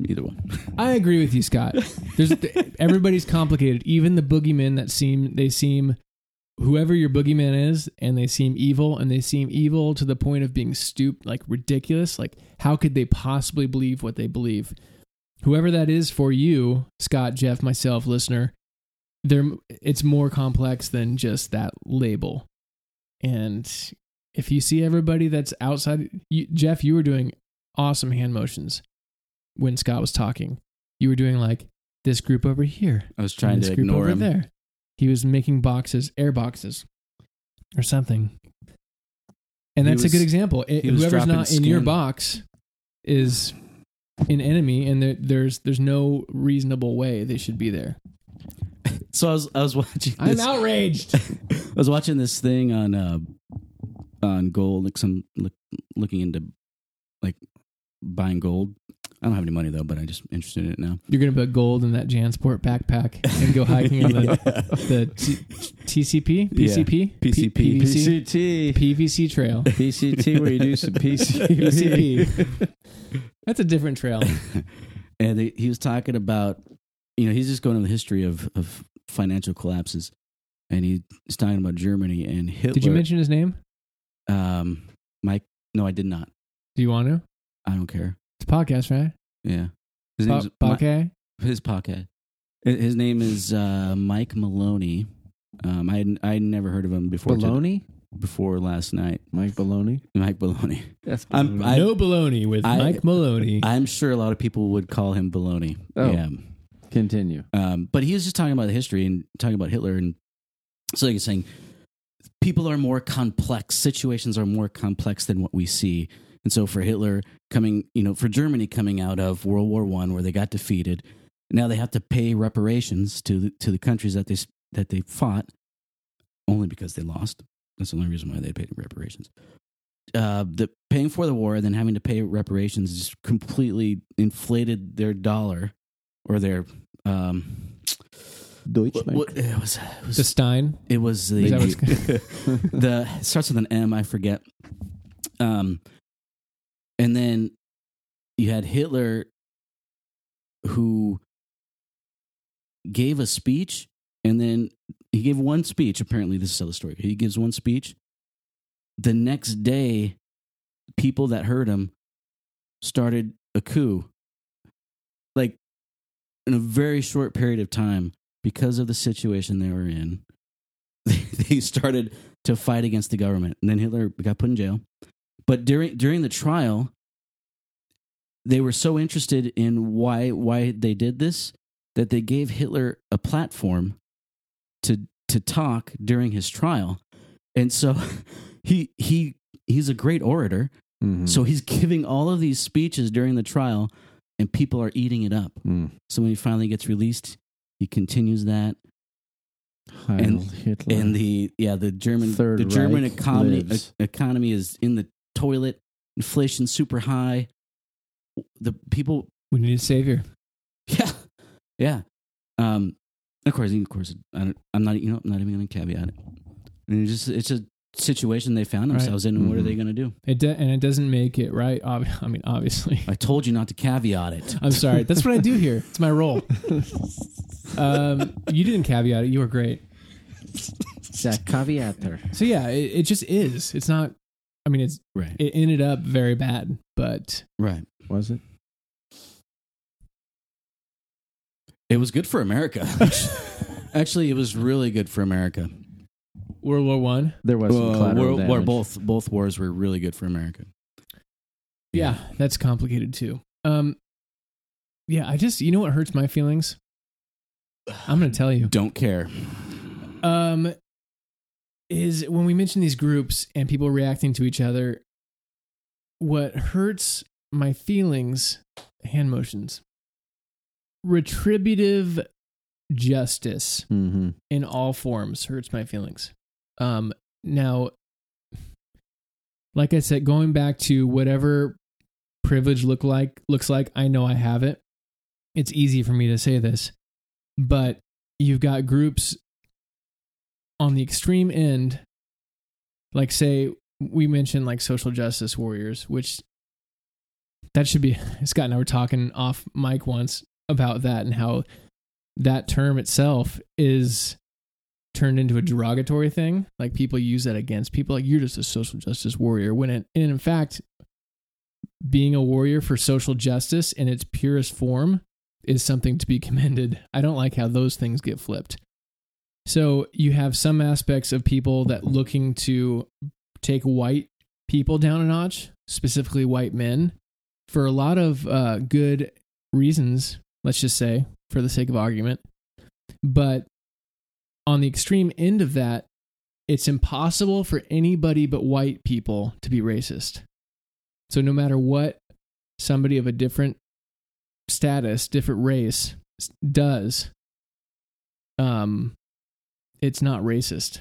Either one. I agree with you, Scott. There's everybody's complicated. Even the boogeymen that seem they seem whoever your boogeyman is, and they seem evil, and they seem evil to the point of being stooped, like ridiculous. Like how could they possibly believe what they believe? Whoever that is for you, Scott, Jeff, myself, listener, there it's more complex than just that label. And if you see everybody that's outside, you, Jeff, you were doing awesome hand motions when Scott was talking. You were doing like this group over here, I was trying this to group ignore over him. there. He was making boxes, air boxes, or something. And that's was- a good example. It- whoever's not in your box is an enemy, and there, there's there's no reasonable way they should be there. So I was I was watching. I'm This, outraged. I was watching this thing on uh on gold, like some look, looking into like buying gold. I don't have any money though, but I'm just interested in it now. You're gonna put gold in that Jansport backpack and go hiking on the the T- TCP, Yeah. PCP, PCP. P- PVC, PCT. PVC trail. PCT, where you do some PCP. PCP. That's a different trail. and they, he was talking about, you know, he's just going to the history of of financial collapses, and he's talking about Germany and Hitler. Did you mention his name? um, Mike No, I did not. Do you want to? I don't care. It's a podcast, right? Yeah. His Po- name's Mi- podcast. his podcast. His name is uh, Mike Maloney. Um, I had I had never heard of him before. to- Baloney? before last night. Mike Baloney? Mike Maloney. Yes. I'm- I- no baloney with I- Mike Maloney. I'm sure a lot of people would call him Baloney. Oh. Yeah. Continue. Um, but he was just talking about the history and talking about Hitler, and so like he's saying, people are more complex. Situations are more complex than what we see. And so for Hitler coming, you know, for Germany coming out of World War One, where they got defeated, now they have to pay reparations to the, to the countries that they that they fought, only because they lost. That's the only reason why they paid reparations. Uh, the paying for the war and then having to pay reparations just completely inflated their dollar or their um, Deutsch what, what- it was it was the Stein. it was the Is the it starts with an M. I forget. Um, and then you had Hitler, who gave a speech, and then he gave one speech. Apparently, this is how the story. He gives one speech. The next day, people that heard him started a coup. Like in a very short period of time, because of the situation they were in, they started to fight against the government. And then Hitler got put in jail. But during during the trial, they were so interested in why why they did this that they gave Hitler a platform to to talk during his trial. And so he he he's a great orator. Mhm. So he's giving all of these speeches during the trial and people are eating it up. Mm. So when he finally gets released, he continues that Heil And- Hitler. and the yeah the German Third the German Reich economy e- economy is in the toilet. Inflation super high. The people, We need a savior. yeah, yeah. Um, of course, of course, I don't, I'm not. You know, I'm not even going to caveat it. And it's just it's a situation they found Right. themselves in, and what are they going to do? It de- and it doesn't make it right. Ob- I mean, obviously. I told you not to caveat it. I'm sorry. That's what I do here. It's my role. Um, you didn't caveat it. You were great. That caveater. So yeah, it, it just is. It's not. I mean, it's Right, it ended up very bad, but right. Was it? It was good for America. Actually, it was really good for America. World War One. There was some Uh, collateral war, war- damage. both both wars were really good for America. Yeah, that's complicated too. Um, yeah, I just you know what hurts my feelings. I'm gonna tell you. Don't care. um is when we mention these groups and people reacting to each other what hurts my feelings hand motions retributive justice Mm-hmm. in all forms hurts my feelings um now like i said going back to whatever privilege look like looks like i know i have it it's easy for me to say this but you've got groups on the extreme end like say we mentioned like social justice warriors which that should be scott and i were talking off mic once about that and how that term itself is turned into a derogatory thing. Like people use that against people. Like you're just a social justice warrior when it and in fact being a warrior for social justice in its purest form is something to be commended. I don't like how those things get flipped so you have some aspects of people that looking to take white people down a notch, specifically white men, for a lot of uh, good reasons. Let's just say, for the sake of argument, but on the extreme end of that, it's impossible for anybody but white people to be racist. So no matter what somebody of a different status, different race does, um, it's not racist.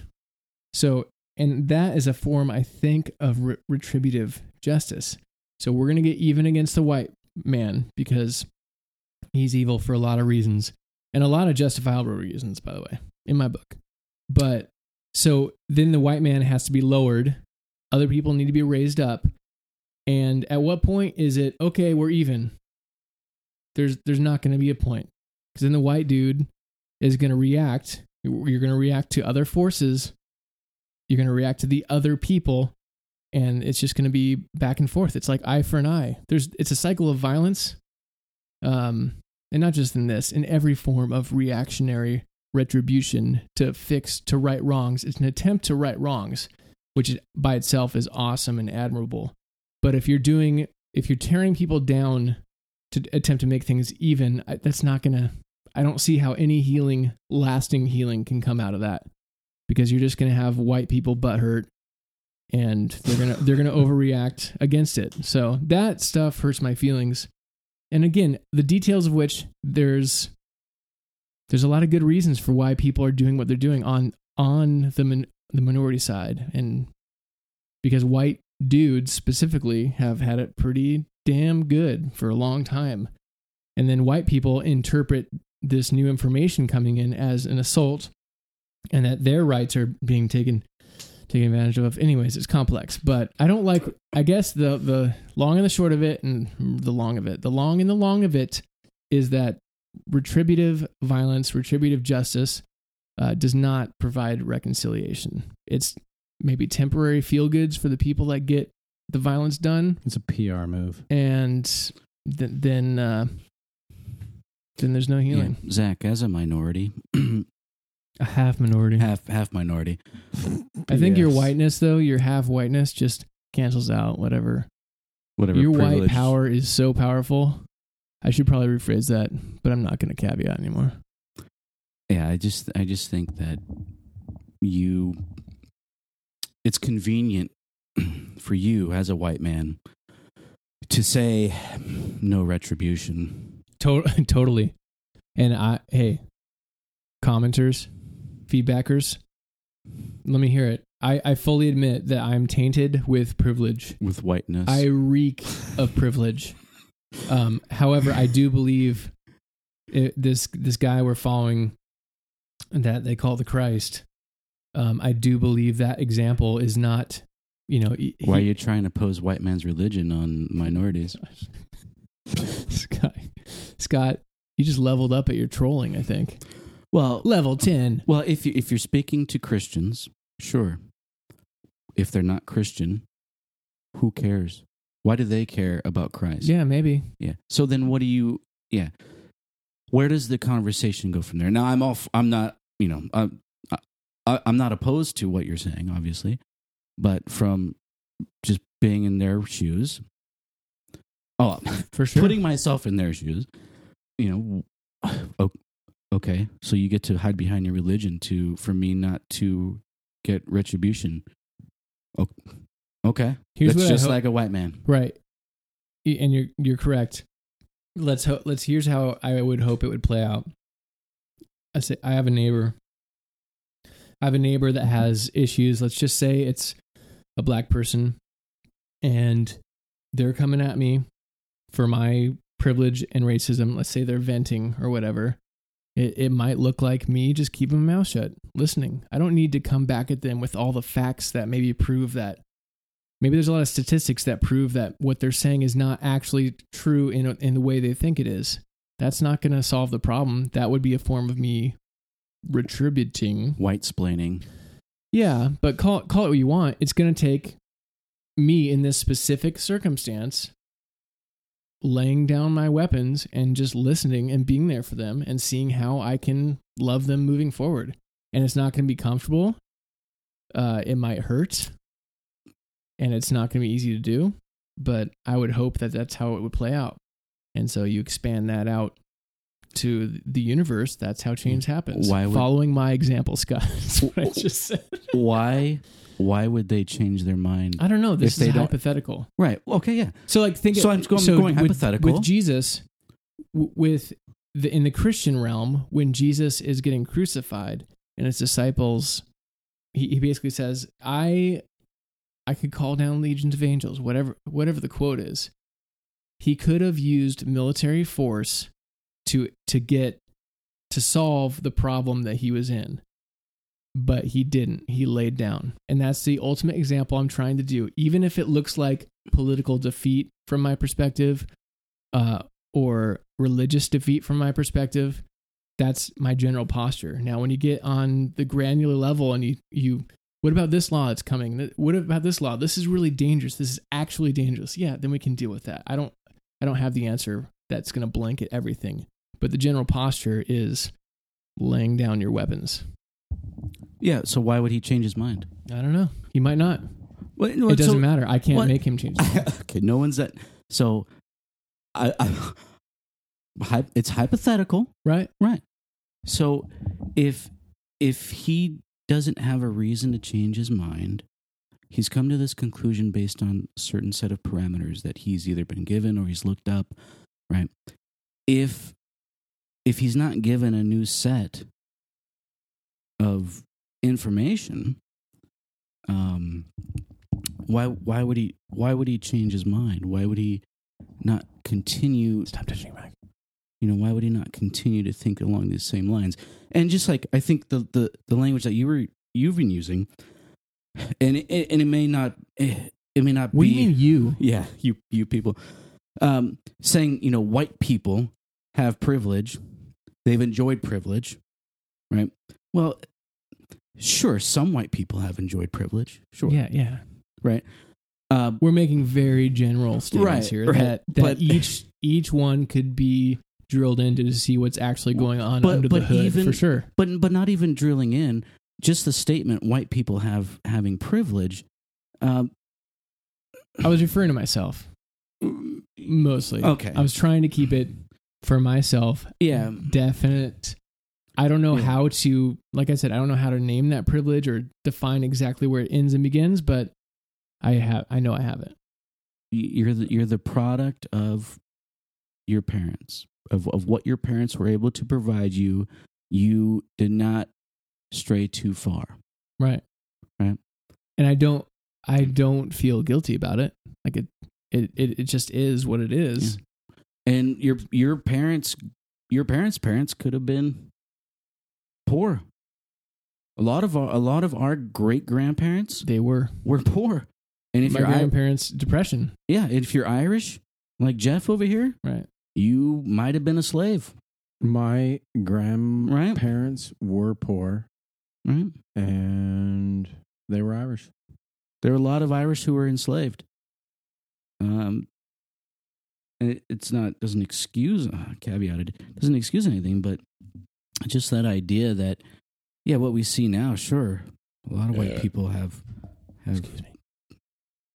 So, and that is a form, I think, of re- retributive justice. So we're going to get even against the white man because he's evil for a lot of reasons and a lot of justifiable reasons, by the way, in my book. But so then the white man has to be lowered. Other people need to be raised up. And at what point is it okay? We're even. There's there's not going to be a point because then the white dude is going to react. You're going to react to other forces. You're going to react to the other people and it's just going to be back and forth. It's like eye for an eye. There's it's a cycle of violence, um, and not just in this, in every form of reactionary retribution to fix to right wrongs. It's an attempt to right wrongs, which by itself is awesome and admirable. But if you're doing if you're tearing people down to attempt to make things even, that's not gonna. I don't see how any healing, lasting healing, can come out of that because you're just gonna have white people butthurt and they're gonna they're gonna overreact against it. So that stuff hurts my feelings. And again, the details of which there's there's a lot of good reasons for why people are doing what they're doing on on the min, the minority side, and because white dudes specifically have had it pretty damn good for a long time, and then white people interpret this new information coming in as an assault, and that their rights are being taken taken advantage of. Anyways, it's complex, but I don't like. I guess the the long and the short of it, and the long of it, the long and the long of it, is that retributive violence, retributive justice, uh, does not provide reconciliation. It's maybe temporary feel goods for the people that get the violence done, It's a PR move. and th- then uh, then there's no healing. Yeah. Zach, as a minority, A half minority. half half minority, I think your Yes. whiteness, though, your half whiteness, just cancels out whatever. whatever your white power is so powerful. I should probably rephrase that, but I'm not going to caveat anymore. Yeah, I just I just think that you it's convenient for you as a white man to say no retribution. To- totally. And I, hey, commenters, feedbackers, let me hear it. I, I fully admit that I'm tainted with privilege. with whiteness. I reek of privilege. Um, however, I do believe it, this this guy we're following that they call the Christ. Um, I do believe that example is not, you know, he- Why are you trying to pose white man's religion on minorities? Scott, you just leveled up at your trolling. I think Well, level ten. well, if you if you're speaking to Christians, sure. If they're not Christian, who cares? Why do they care about Christ? Yeah, maybe. Yeah. So then what do you yeah. Where does the conversation go from there? Now I'm off I'm not, you know, I'm I, I'm not opposed to what you're saying obviously, but from just being in their shoes. Oh, For sure. putting myself in their shoes, you know, okay, so you get to hide behind your religion to for me not to get retribution. Okay, Here's that's just like a white man. Right. And you're you're correct. Let's ho- let's here's how I would hope it would play out. I say I have a neighbor. I have a neighbor that mm-hmm. has issues. Let's just say it's a black person and they're coming at me for my privilege and racism. Let's say they're venting or whatever. It, it might look like me just keeping my mouth shut, listening. I don't need to come back at them with all the facts that maybe prove that maybe there's a lot of statistics that prove that what they're saying is not actually true in in the way they think it is. That's not going to solve the problem. That would be a form of me retributing. White splaining. Yeah, but call it, call it what you want. It's going to take me in this specific circumstance laying down my weapons and just listening and being there for them and seeing how I can love them moving forward. And it's not going to be comfortable. Uh, it might hurt, and it's not going to be easy to do. But I would hope that that's how it would play out. And so you expand that out to the universe. That's how change happens. Why would- Following my example, Scott. That's what I just said. Why? Why would they change their mind? I don't know. This is hypothetical. Right. Okay. Yeah. So like think So I'm going- so going with, hypothetical. with Jesus w- with the in the Christian realm when Jesus is getting crucified and his disciples he, he basically says I I could call down legions of angels whatever whatever the quote is he could have used military force to to get to solve the problem that he was in but he didn't he laid down and that's the ultimate example i'm trying to do even if it looks like political defeat from my perspective uh, or religious defeat from my perspective that's my general posture now when you get on the granular level and you you What about this law that's coming? What about this law? This is really dangerous. This is actually dangerous. Yeah, then we can deal with that. I don't I don't have the answer that's going to blanket everything. But the general posture is laying down your weapons. Yeah. So why would he change his mind? I don't know. He might not. Well, It doesn't matter. I can't what- make him change. his mind. okay, no one's that. So, I, I hy- it's hypothetical, right? right? So, if if he doesn't have a reason to change his mind, he's come to this conclusion based on a certain set of parameters that he's either been given or he's looked up, right? If if he's not given a new set of information, um, why why would he why would he change his mind? Why would he not continue? Stop touching your mic. You know, why would he not continue to think along these same lines? And just like I think the the, the language that you were you've been using, and it, and it may not it may not What be do you mean you? yeah, you you people. Um, saying you know white people have privilege, they've enjoyed privilege, right? Well, sure, some white people have enjoyed privilege, sure, Yeah, yeah. right. Um, We're making very general statements Right, here right. that that But- each each one could be drilled into to see what's actually going on But- under the but hood even- for sure. but but not even drilling in, just the statement white people have having privilege. Um, I was referring to myself mostly. Okay. I was trying to keep it for myself yeah, definite. I don't know Yeah. how to, like I said, I don't know how to name that privilege or define exactly where it ends and begins, but I have, I know I have it. you're the you're the product of your parents of of what your parents were able to provide you you did not stray too far Right. Right. And I don't, I don't feel guilty about it. Like it, it, it, it just is what it is. and your your parents your parents parents could have been poor a lot of our, a lot of our great grandparents They were were poor and if my you're I- grandparents' depression. yeah if you're irish like jeff over here Right. you might have been a slave My grandparents were poor right and they were Irish. There were a lot of Irish who were enslaved. Um, it, it's not doesn't excuse uh, caveated doesn't excuse anything, but just that idea that yeah, what we see now, sure, a lot of white people have have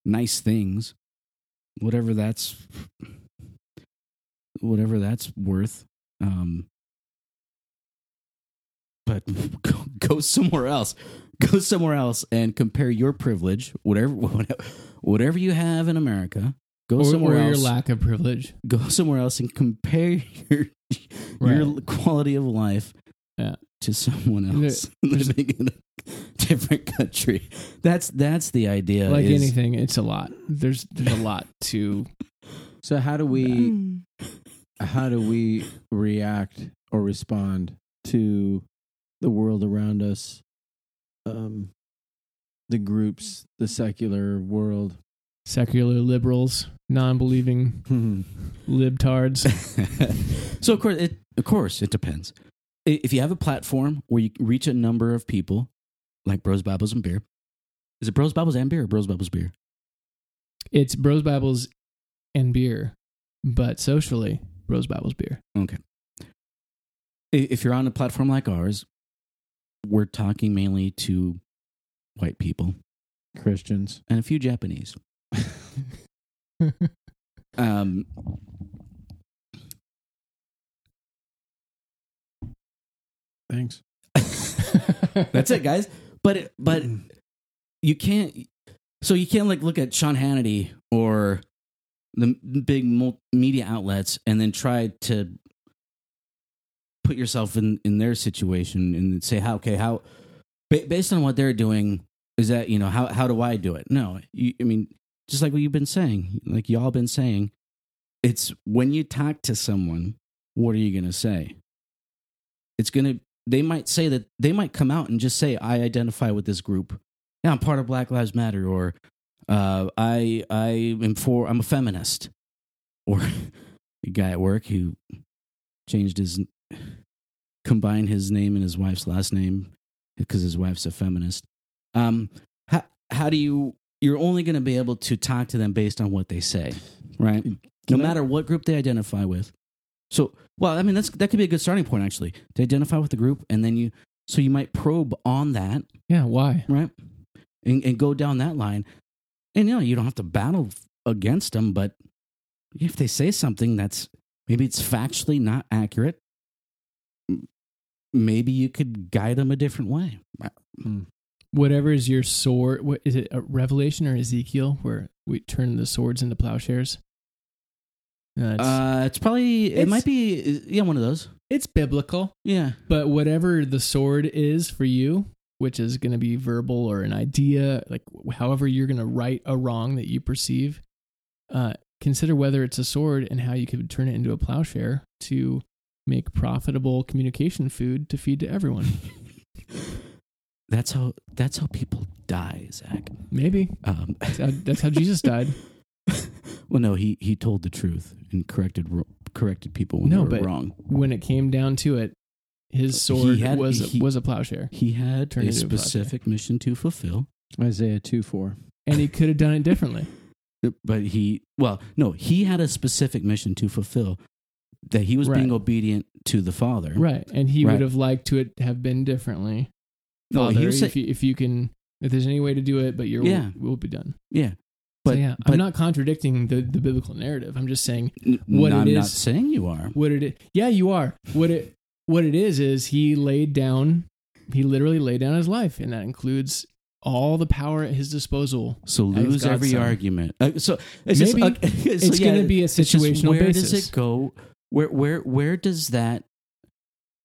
nice things, whatever that's whatever that's worth. Um, but go, go somewhere else. Go somewhere else and compare your privilege, whatever whatever you have in America. Go Or, somewhere or your else. lack of privilege. go somewhere else and compare your your quality of life Yeah. to someone else living in a different country. That's that's the idea. like is- anything, it's a lot. There's, there's a lot to So how do we how do we react or respond to the world around us? Um the groups, the secular world. Secular liberals, non-believing libtards. so of course, it of course it depends. If you have a platform where you reach a number of people, like Bros Bibles and Beer, is it Bros Bibles and Beer or Bros Bibles Beer? It's Bros Bibles and beer, but socially, Bros Bibles beer. Okay. If you're on a platform like ours, we're talking mainly to white people Christians. and a few Japanese. Um, Thanks. that's it, guys. But it, but you can't. So you can't like look at Sean Hannity or the big media outlets and then try to put yourself in in their situation and say how okay how based on what they're doing is that you know how how do I do it? No, you, I mean just like what you've been saying, like y'all been saying, it's when you talk to someone, what are you gonna say? It's gonna they might say that they might come out and just say I identify with this group. Yeah, I'm part of Black Lives Matter, or uh, I I am for I'm a feminist, or a guy at work who changed his combined his name and his wife's last name because his wife's a feminist. Um, how how do you? You're only going to be able to talk to them based on what they say, right? no I- matter what group they identify with. So, well, I mean, that's that could be a good starting point actually. To identify with the group, and then you, so you might probe on that, Yeah, why? right? And, and go down that line, and you know, you don't have to battle against them, but if they say something that's maybe it's factually not accurate, maybe you could guide them a different way. Hmm. Whatever is your sword, what is it? A Revelation or Ezekiel, where we turn the swords into plowshares? No, it's, Uh, it's probably it It's- might be yeah one of those. it's biblical, Yeah, but whatever the sword is for you, which is going to be verbal or an idea, like however you're going to right a wrong that you perceive, uh, consider whether it's a sword and how you could turn it into a plowshare to make profitable communication food to feed to everyone. that's how that's how people die, Zach. Maybe Um, that's how, that's how Jesus died. well, no, he he told the truth and corrected corrected people when No, they were but- wrong. When it came down to it, his sword had- was he- was a plowshare, He had Turned a into a specific mission to fulfill, Isaiah 2 4. and he could have done it differently. but he well, no, he had a specific mission to fulfill that he was being obedient to the Father. Right. And he Right. would have liked to have been differently. No, Father, he was if, you, if you can, if there's any way to do it, but your Yeah. will, will be done. Yeah, But but yeah, but I'm not contradicting the, the biblical narrative. I'm just saying what I'm it not saying you are. what it is. Yeah, you are. What it what it is is he laid down, he literally laid down his life, and that includes all the power at his disposal. So lose every son. argument. Uh, so it's Maybe just, uh, so it's yeah, going to be a situational where basis. does it go? Where where where does that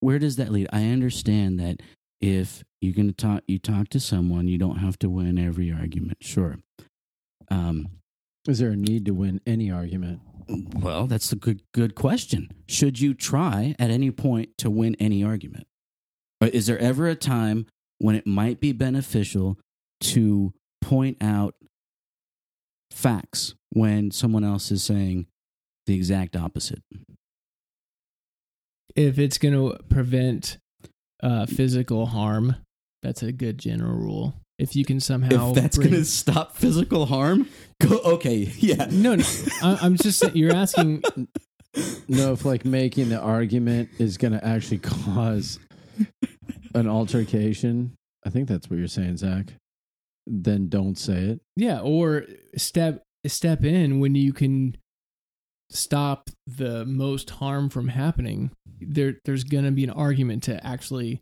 where does that lead? I understand that if you're going to talk you talk to someone, you don't have to win every argument. Sure. Um, Is there a need to win any argument? well, that's a good good question. Should you try at any point to win any argument? Or is there ever a time when it might be beneficial to point out facts when someone else is saying the exact opposite? If it's going to prevent uh, physical harm, that's a good general rule. If you can somehow, if that's bring- going to stop physical harm, go okay, yeah. no, no, I, I'm just saying, you're asking. No, if like making the argument is going to actually cause an altercation, I think that's what you're saying, Zach. Then don't say it. Yeah, or step step in when you can stop the most harm from happening. There there's going to be an argument to actually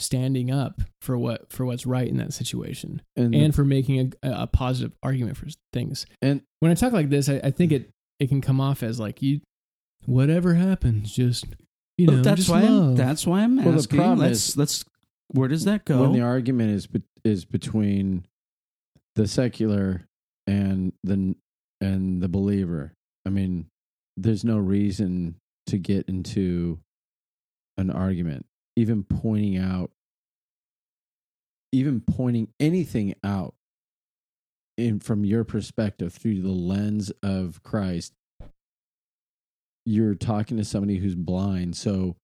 standing up for what for what's right in that situation And, and for making a, a positive argument for things. and When I talk like this, I, I think it it can come off as like you whatever happens, just you know, Well, that's just why I'm, love. that's why I'm Well, the asking. problem let's is- let's where does that go? when the argument is be- is between the secular and the and the believer, I mean, there's no reason to get into an argument, even pointing out, even pointing anything out in from your perspective through the lens of Christ. You're talking to somebody who's blind, so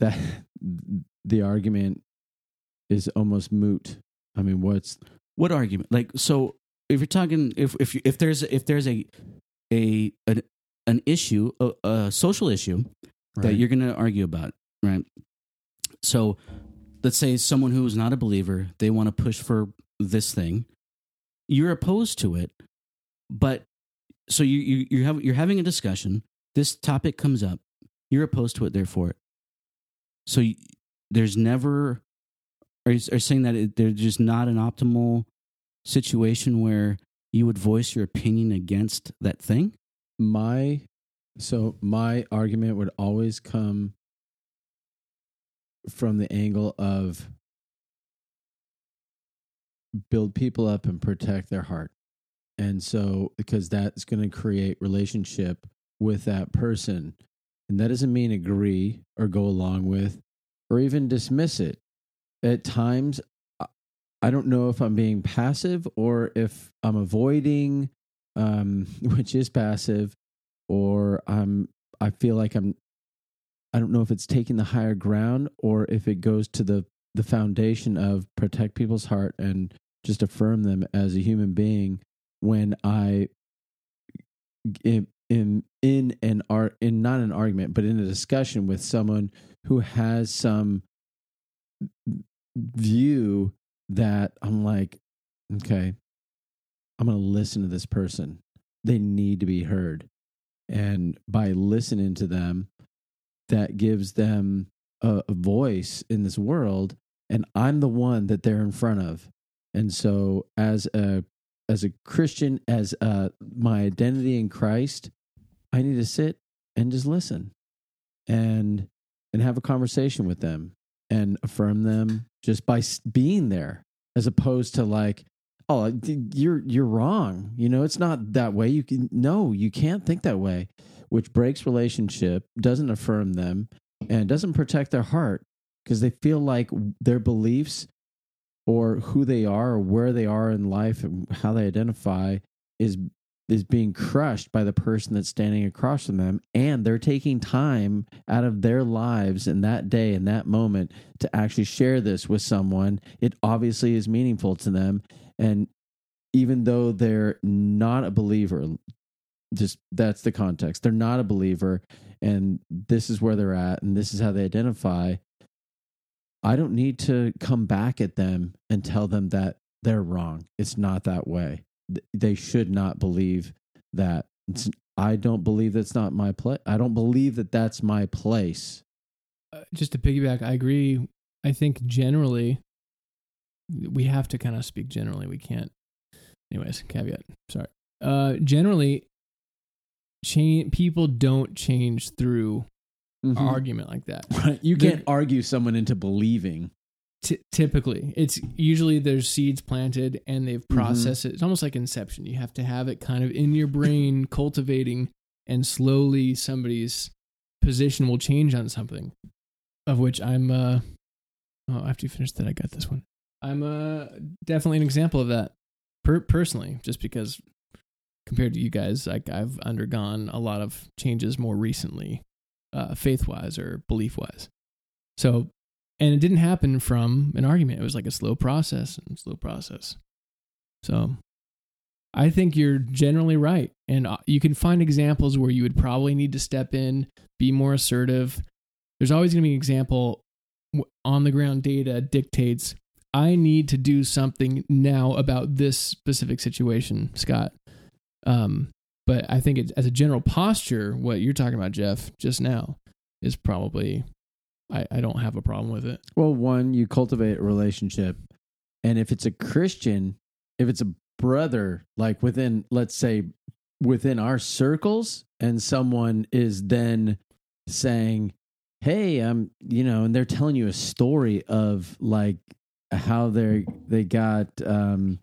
that the argument is almost moot. I mean, what's what argument like so if you're talking if if you, if there's if there's a a an, an issue a, a social issue that you're going to argue about right? So let's say someone who's not a believer they want to push for this thing. You're opposed to it but so you you you have you're having a discussion this topic comes up you're opposed to it therefore. So you, there's never are you are saying that it, there's just not an optimal situation where you would voice your opinion against that thing my so my argument would always come from the angle of build people up and protect their heart. And so because that's going to create relationship with that person. And that doesn't mean agree or go along with or even dismiss it. At times I- don't know if I'm being passive or if I'm avoiding um which is passive or I'm I feel like I'm I don't know if it's taking the higher ground or if it goes to the the foundation of protect people's heart and just affirm them as a human being when I in, in an art in not an argument but in a discussion with someone who has some view that I'm like, okay, I'm going to listen to this person. They need to be heard. And by listening to them, that gives them a, a voice in this world. And I'm the one that they're in front of. And so, as a as a Christian, as uh, my identity in Christ, I need to sit and just listen, and and have a conversation with them and affirm them just by being there, as opposed to like, oh, you're you're wrong. You know, it's not that way. You can no, you can't think that way, which breaks relationship, doesn't affirm them, and doesn't protect their heart because they feel like their beliefs or who they are or where they are in life and how they identify is is being crushed by the person that's standing across from them and they're taking time out of their lives in that day in that moment to actually share this with someone it obviously is meaningful to them and even though they're not a believer just that's the context they're not a believer and this is where they're at and this is how they identify I don't need to come back at them and tell them that they're wrong. It's not that way. They should not believe that. It's, I don't believe that's not my place. I don't believe that that's my place. Uh, just to piggyback, I agree. I think generally, we have to kind of speak generally. We can't. Anyways, caveat. Sorry. Uh, generally, change people don't change through argument like that. Right. You They're- can't argue someone into believing. T- typically, it's usually there's seeds planted and they've processed it. It's almost like inception. You have to have it kind of in your brain, cultivating, and slowly somebody's position will change on something. Of which I'm. uh Oh, after you finish that, I got this one. I'm uh definitely an example of that. Per- personally, just because compared to you guys, like I've undergone a lot of changes more recently, uh, faith wise or belief wise. So and it didn't happen from an argument. It was like a slow process and slow process. So I think you're generally right. And uh, you can find examples where you would probably need to step in, be more assertive. There's always going to be an example on the ground data dictates I need to do something now about this specific situation, Scott. Um, but I think as a general posture, what you're talking about, Jeff, just now, is probably I, I don't have a problem with it. Well, one, you cultivate a relationship. And if it's a Christian, if it's a brother, like within, let's say, within our circles, and someone is then saying, Hey, I'm, you know, and they're telling you a story of like how they're, they got, um,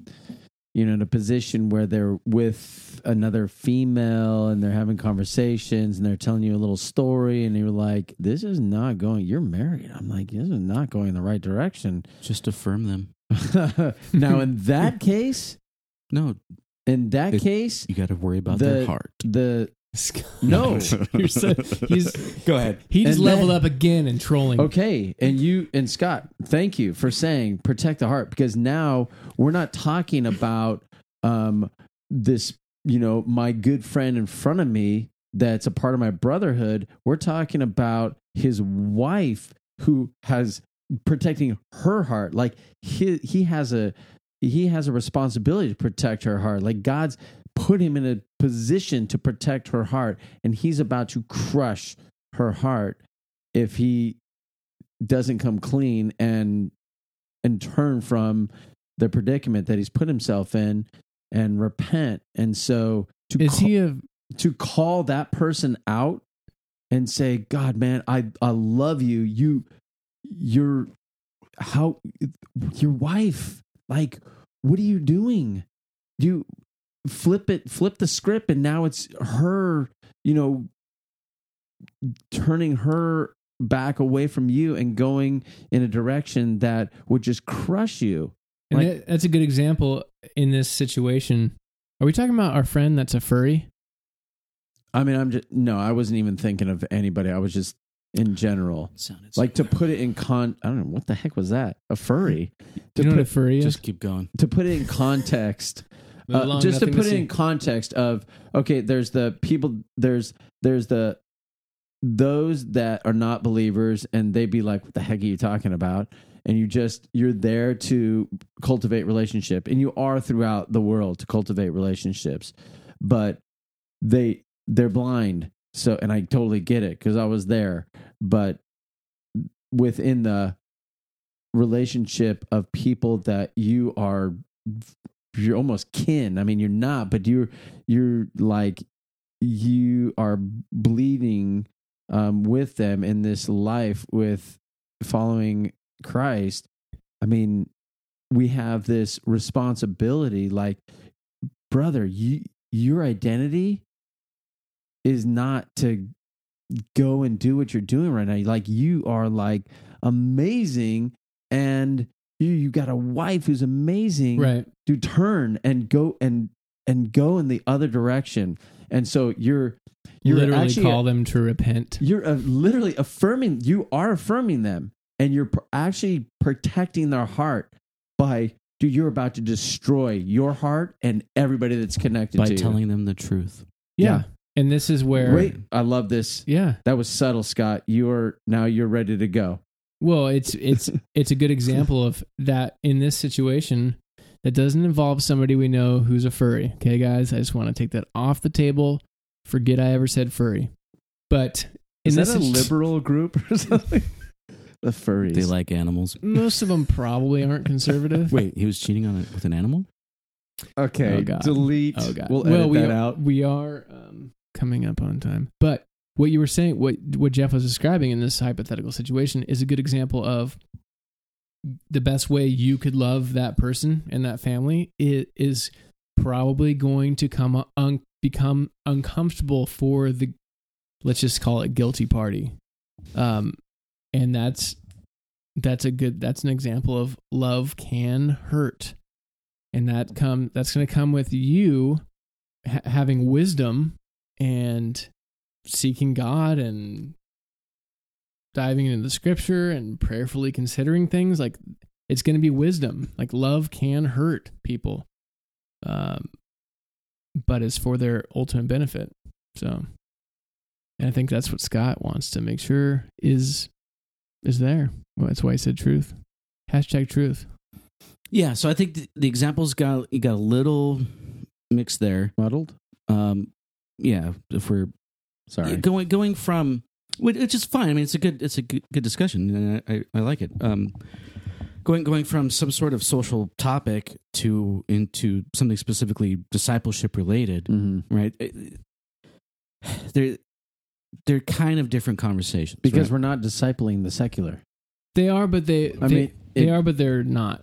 you know, in a position where they're with another female and they're having conversations and they're telling you a little story and you're like, this is not going, you're married. I'm like, this is not going in the right direction. Just affirm them. now, in that case, No, in that It- case, you got to worry about The- their heart. the no, You're so- he's Go ahead. he just And leveled then- up again and trolling. Okay, and you and Scott, thank you for saying protect the heart because now we're not talking about um this, you know, my good friend in front of me that's a part of my brotherhood. We're talking about his wife who has protecting her heart. Like he he has a he has a responsibility to protect her heart. Like God's put him in a position to protect her heart and he's about to crush her heart if he doesn't come clean and and turn from the predicament that he's put himself in and repent. And so to Is ca- he a to call that person out and say god man i i love you. You you're how your wife like what are you doing? You flip it flip the script and now it's her you know turning her back away from you and going in a direction that would just crush you and Like- that- that's a good example in this situation. Are we talking about our friend that's a furry? i mean i'm just no i wasn't even thinking of anybody i was just in general. Sounded Like to put it in con I don't know what the heck was that? A furry. To you know put, what a furry is? just keep going. to put it in context Move uh, just to put it in context of okay there's the people there's there's the those that are not believers and they'd be like what the heck are you talking about? And you just you're there to cultivate relationship. And you are throughout the world to cultivate relationships. But they they're blind. So and i totally get it because i was there. But within the relationship of people that you are you're almost kin. I mean you're not but you're you're like you are bleeding um, with them in this life with following christ. I mean we have this responsibility like brother you your identity is not to go and do what you're doing right now. Like you are like amazing and you you got a wife who's amazing right. to turn and go and and go in the other direction and so you're you're Literally actually call them to repent. you're uh, literally affirming you are affirming them and you're pr- actually protecting their heart by dude you're about to destroy your heart and everybody that's connected By to telling them the truth. Yeah. Yeah. And this is where wait i love this Yeah. that was subtle scott you're now you're ready to go Well, it's it's it's a good example of that in this situation that doesn't involve somebody we know who's a furry. Okay, guys, I just want to take that off the table. Forget I ever said furry. But is that this a situ- liberal group or something the furries They like animals. most of them probably aren't conservative. Wait, he was cheating on it with an animal? okay Oh, God. delete Oh god. we'll well, edit we that are, out we are um, coming up on time. But what you were saying, what what Jeff was describing in this hypothetical situation, is a good example of the best way you could love that person and that family is, is probably going to come un, become uncomfortable for the let's just call it guilty party. Um and that's that's a good that's an example of love can hurt. And that come that's going to come with you ha- having wisdom and seeking God and diving into the scripture and prayerfully considering things like it's going to be wisdom. Like love can hurt people um but it's for their ultimate benefit. So and i think that's what scott wants to make sure is is there. Well, that's why he said truth. Hashtag truth. Yeah, so I think the, the examples got you got a little mixed there. muddled? Um, yeah, if we're sorry going going from which which is fine. I mean, it's a good it's a good, good discussion, and I, I, I like it. Um, going going from some sort of social topic to into something specifically discipleship related, Mhm. right? They're they're kind of different conversations because right? we're not discipling the secular they are but they i they, mean they it- are but they're not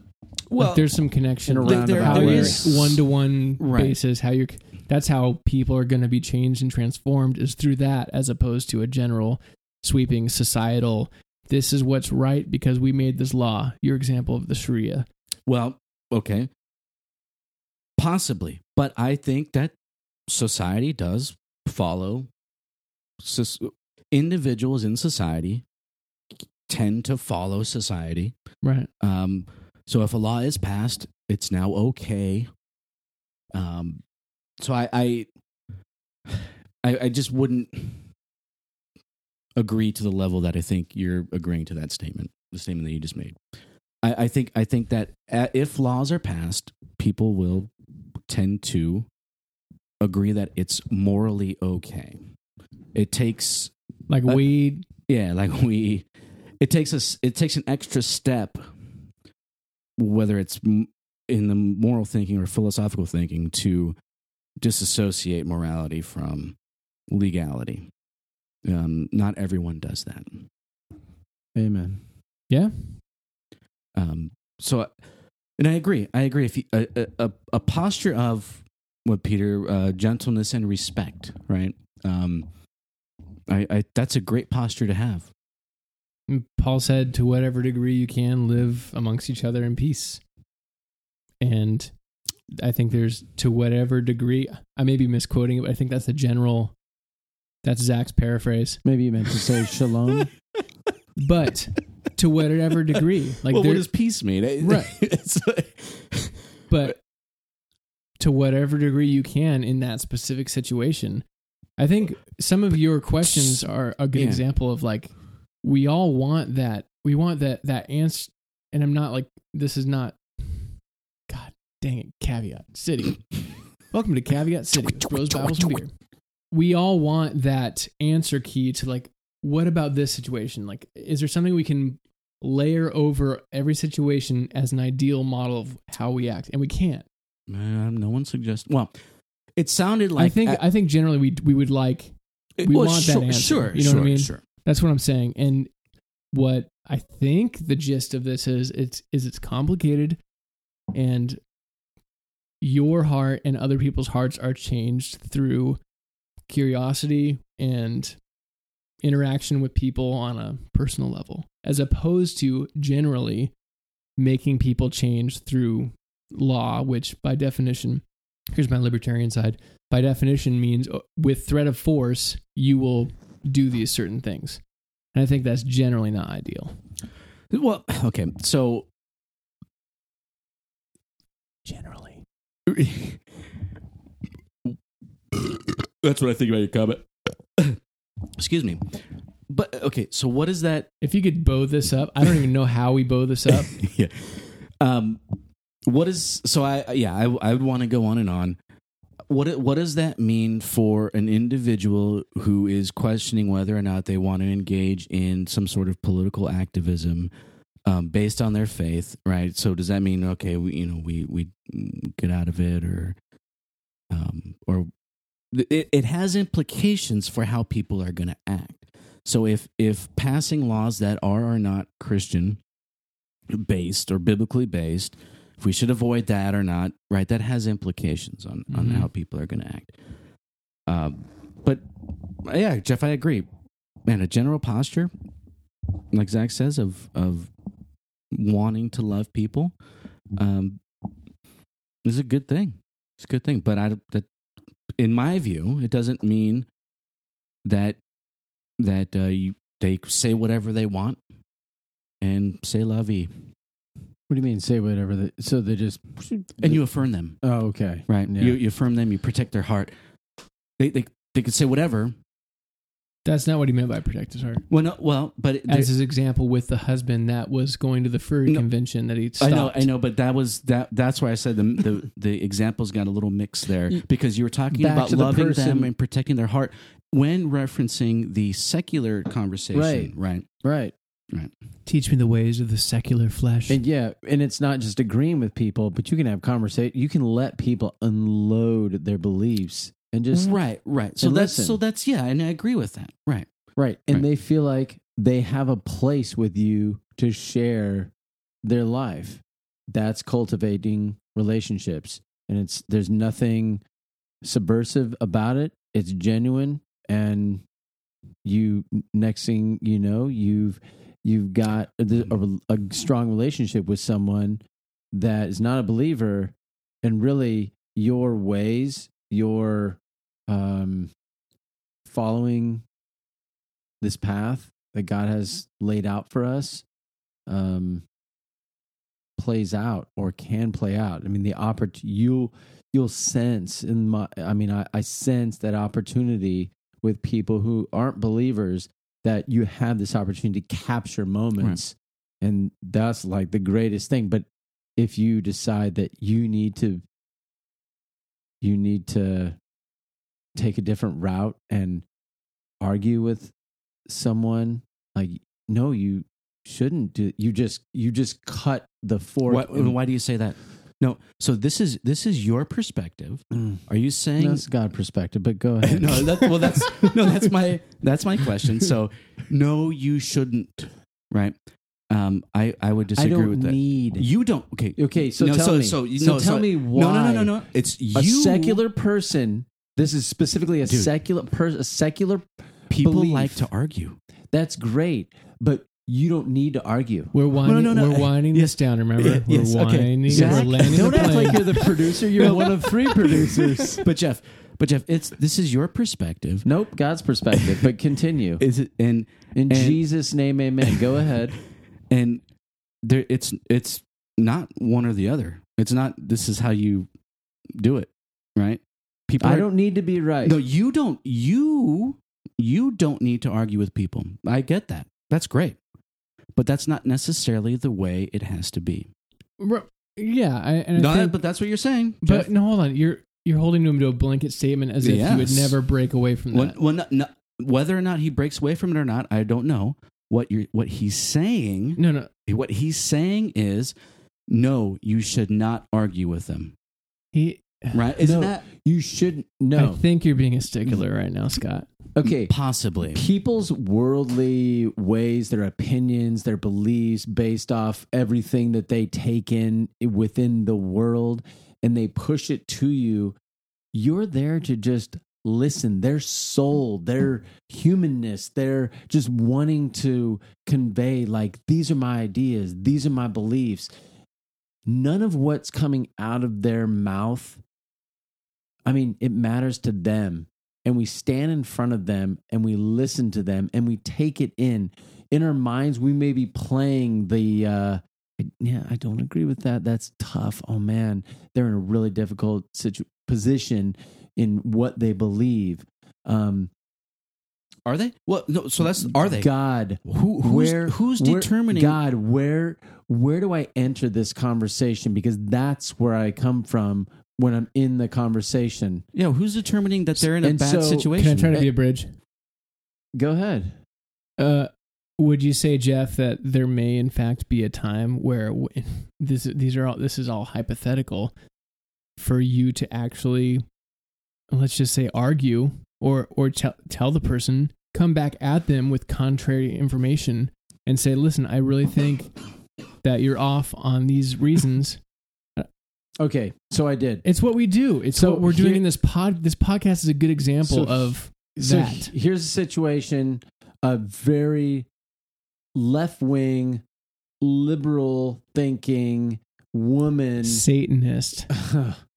well like there's some connection In a like, roundabout how way. one to one basis how you're that's how people are going to be changed and transformed is through that as opposed to a general sweeping societal this is what's right because we made this law your example of the sharia Well, okay. Possibly. But I think that society does follow individuals in society tend to follow society. right Um, so if a law is passed, it's now okay. Um, so I, I, I, I just wouldn't agree to the level that I think you're agreeing to that statement, the statement that you just made. I, I think I think that uh, if laws are passed, people will tend to agree that it's morally okay. It takes like Uh, weed yeah, like we, it takes us, it takes an extra step, whether it's in the moral thinking or philosophical thinking, to disassociate morality from legality. Um, not everyone does that. amen yeah Um, so, and I agree. I agree. If you, a, a a posture of what Peter uh, gentleness and respect, right? Um, I, I that's a great posture to have. Paul said to whatever degree you can live amongst each other in peace and i think there's to whatever degree i may be misquoting it but i think that's the general That's Zach's paraphrase. Maybe you meant to say shalom. But to whatever degree, like well, there, what does peace mean? Right. it's like- but to whatever degree you can in that specific situation. I think some of your questions are a good Yeah. example of like we all want that we want that that answer and I'm not like this is not God dang it caveat city. Welcome to Caveat City, Bros Bibles and beer. We all want that answer key to like what about this situation? Like is there something we can layer over every situation as an ideal model of how we act and we can't. No one suggests. Well, it sounded like I think I think generally we we would like we Well, want that answer. Sure, You know what I mean? Sure. That's what I'm saying. And what I think the gist of this is it's is it's complicated and your heart and other people's hearts are changed through curiosity and interaction with people on a personal level as opposed to generally making people change through law which by definition here's my libertarian side by definition means uh, with threat of force you will do these certain things and i think that's generally not ideal Well, okay. So generally that's what I think about your comment. Excuse me. But okay, so what is that? if you could bow this up i don't even know how we bow this up yeah. Um, what is so? I yeah, I I would want to go on and on. What what does that mean for an individual who is questioning whether or not they want to engage in some sort of political activism um, based on their faith? Right. So does that mean okay, we you know we we get out of it or um, or it, it has implications for how people are going to act. So if if passing laws that are or not Christian based or biblically based, if we should avoid that or not, right? That has implications on on Mhm. how people are going to act. Um, but yeah, Jeff, I agree. Man, a general posture, like Zach says, of of wanting to love people, um, is a good thing. It's a good thing. But I that in my view, it doesn't mean that that uh, you they say whatever they want and say lovey What do you mean? Say whatever. They, so they just and you affirm them Oh, okay. right Yeah. you, you affirm them you protect their heart they they, they could say whatever that's not what he meant by protect his heart well no well but it- as his example with the husband that was going to the furry No. convention that he stopped. I know, I know, but that was that. That's why I said the the, the examples got a little mixed there because you were talking Back about to the loving them and protecting their heart when referencing the secular conversation, right? Right. Right. Teach me the ways of the secular flesh. And yeah, and it's not just agreeing with people, but you can have conversation. You can let people unload their beliefs and just right, right. So that's listen. so that's yeah, and I agree with that. Right. right, and Right. they feel like they have a place with you to share their life. That's cultivating relationships, and it's there's nothing subversive about it. It's genuine, and you next thing you know, you've you've got a, a, a strong relationship with someone that is not a believer, and really your ways, your um, following this path that God has laid out for us, um, plays out or can play out. I mean, the oppor- you'll you'll sense in my. I mean, I, I sense that opportunity with people who aren't believers that you have this opportunity to capture moments, and that's like the greatest thing. But if you decide that you need to, you need to take a different route and argue with someone like no you shouldn't do you just you just cut the fork Why, and- why do you say that? No. So this is this is your perspective. Mm. Are you saying that's god perspective but go ahead no, that, well, that's no, that's my that's my question. So, no, you shouldn't. Right? Um, I I would i disagree don't with that. need You don't. Okay. okay so No, tell so- me so- so, no, tell so- me why No, no, no, no, no. It's a you. secular person this is specifically a Dude. secular person a secular people belief. like to argue. that's great but you don't need to argue we're winding, no, no. no. we're winding Yes. this down. Remember, Yeah, we're yes, okay. winding. Zach, we're landing don't the act like you're the producer you're one of three producers But Jeff, But Jeff, it's this is your perspective. Nope, God's perspective. But continue. Is it and In and- Jesus' name, amen. Go ahead. And there it's it's not one or the other. It's not this is how you do it, right? People I are- don't need to be right. No, you don't you you don't need to argue with people. I get that. That's great. But that's not necessarily the way it has to be. Yeah, I, and I think, but that's what you're saying. but Jeff. no, hold on. You're you're holding him to a blanket statement as if you would never break away from Well, that. well, no, no, whether or not he breaks away from it or not, I don't know. What you are what he's saying, No, no. what he's saying is, no, you should not argue with them. He. Right? Isn't No. that You should I no. I think you're being a stickler right now, Scott. Okay. possibly? People's worldly ways, their opinions, their beliefs based off everything that they take in within the world and they push it to you. You're there to just listen. Their soul, their humanness, they're just wanting to convey, like, these are my ideas, these are my beliefs. None of what's coming out of their mouth I mean, it matters to them. And we stand in front of them and we listen to them and we take it in. In our minds, we may be playing the, uh, yeah, I don't agree with that. That's tough. Oh man, they're in a really difficult situ- position in what they believe. Um, Are they? Well, no. So that's are they? God, Who, who's, where who's where- determining? God, where where do I enter this conversation? Because that's where I come from when I'm in the conversation. Yeah, who's determining that they're in a And bad so- Can I try to be a bridge? Go ahead. Uh, would you say, Jeff, that there may in fact be a time where this these are all this is all hypothetical for you to actually, let's just say, argue or or tell tell the person, come back at them with contrary information, and say, listen, I really think that you're off on these reasons. Okay, so I did. It's what we do. It's So what we're doing here- in this pod. This podcast is a good example So- of that. he- here's a situation: a very left wing, liberal thinking woman Satanist.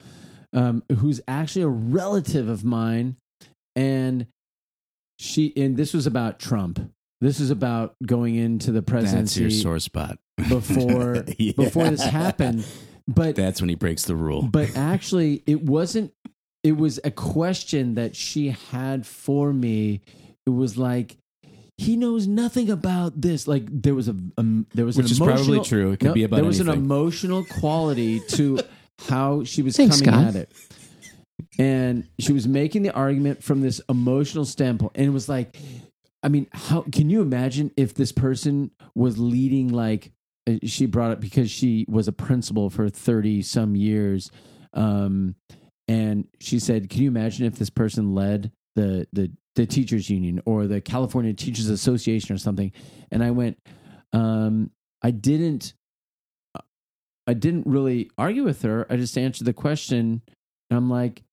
um, who's actually a relative of mine, and she and this was about Trump. This is about going into the presidency. That's your sore spot. before Yeah. before this happened. But That's when he breaks the rule. but actually it wasn't it was a question that she had for me it was like he knows nothing about this like there was a um, there was Which an is probably true. It could No, be about there was an emotional quality to how she was Thanks, coming Scott. at it. And she was making the argument from this emotional standpoint. And it was like i mean how can you imagine if this person was leading like uh, she brought it because she was a principal for 30 some years um and she said can you imagine if this person led the the the teachers union or the california teachers association or something? And i went um i didn't i didn't really argue with her. I just answered the question. And i'm like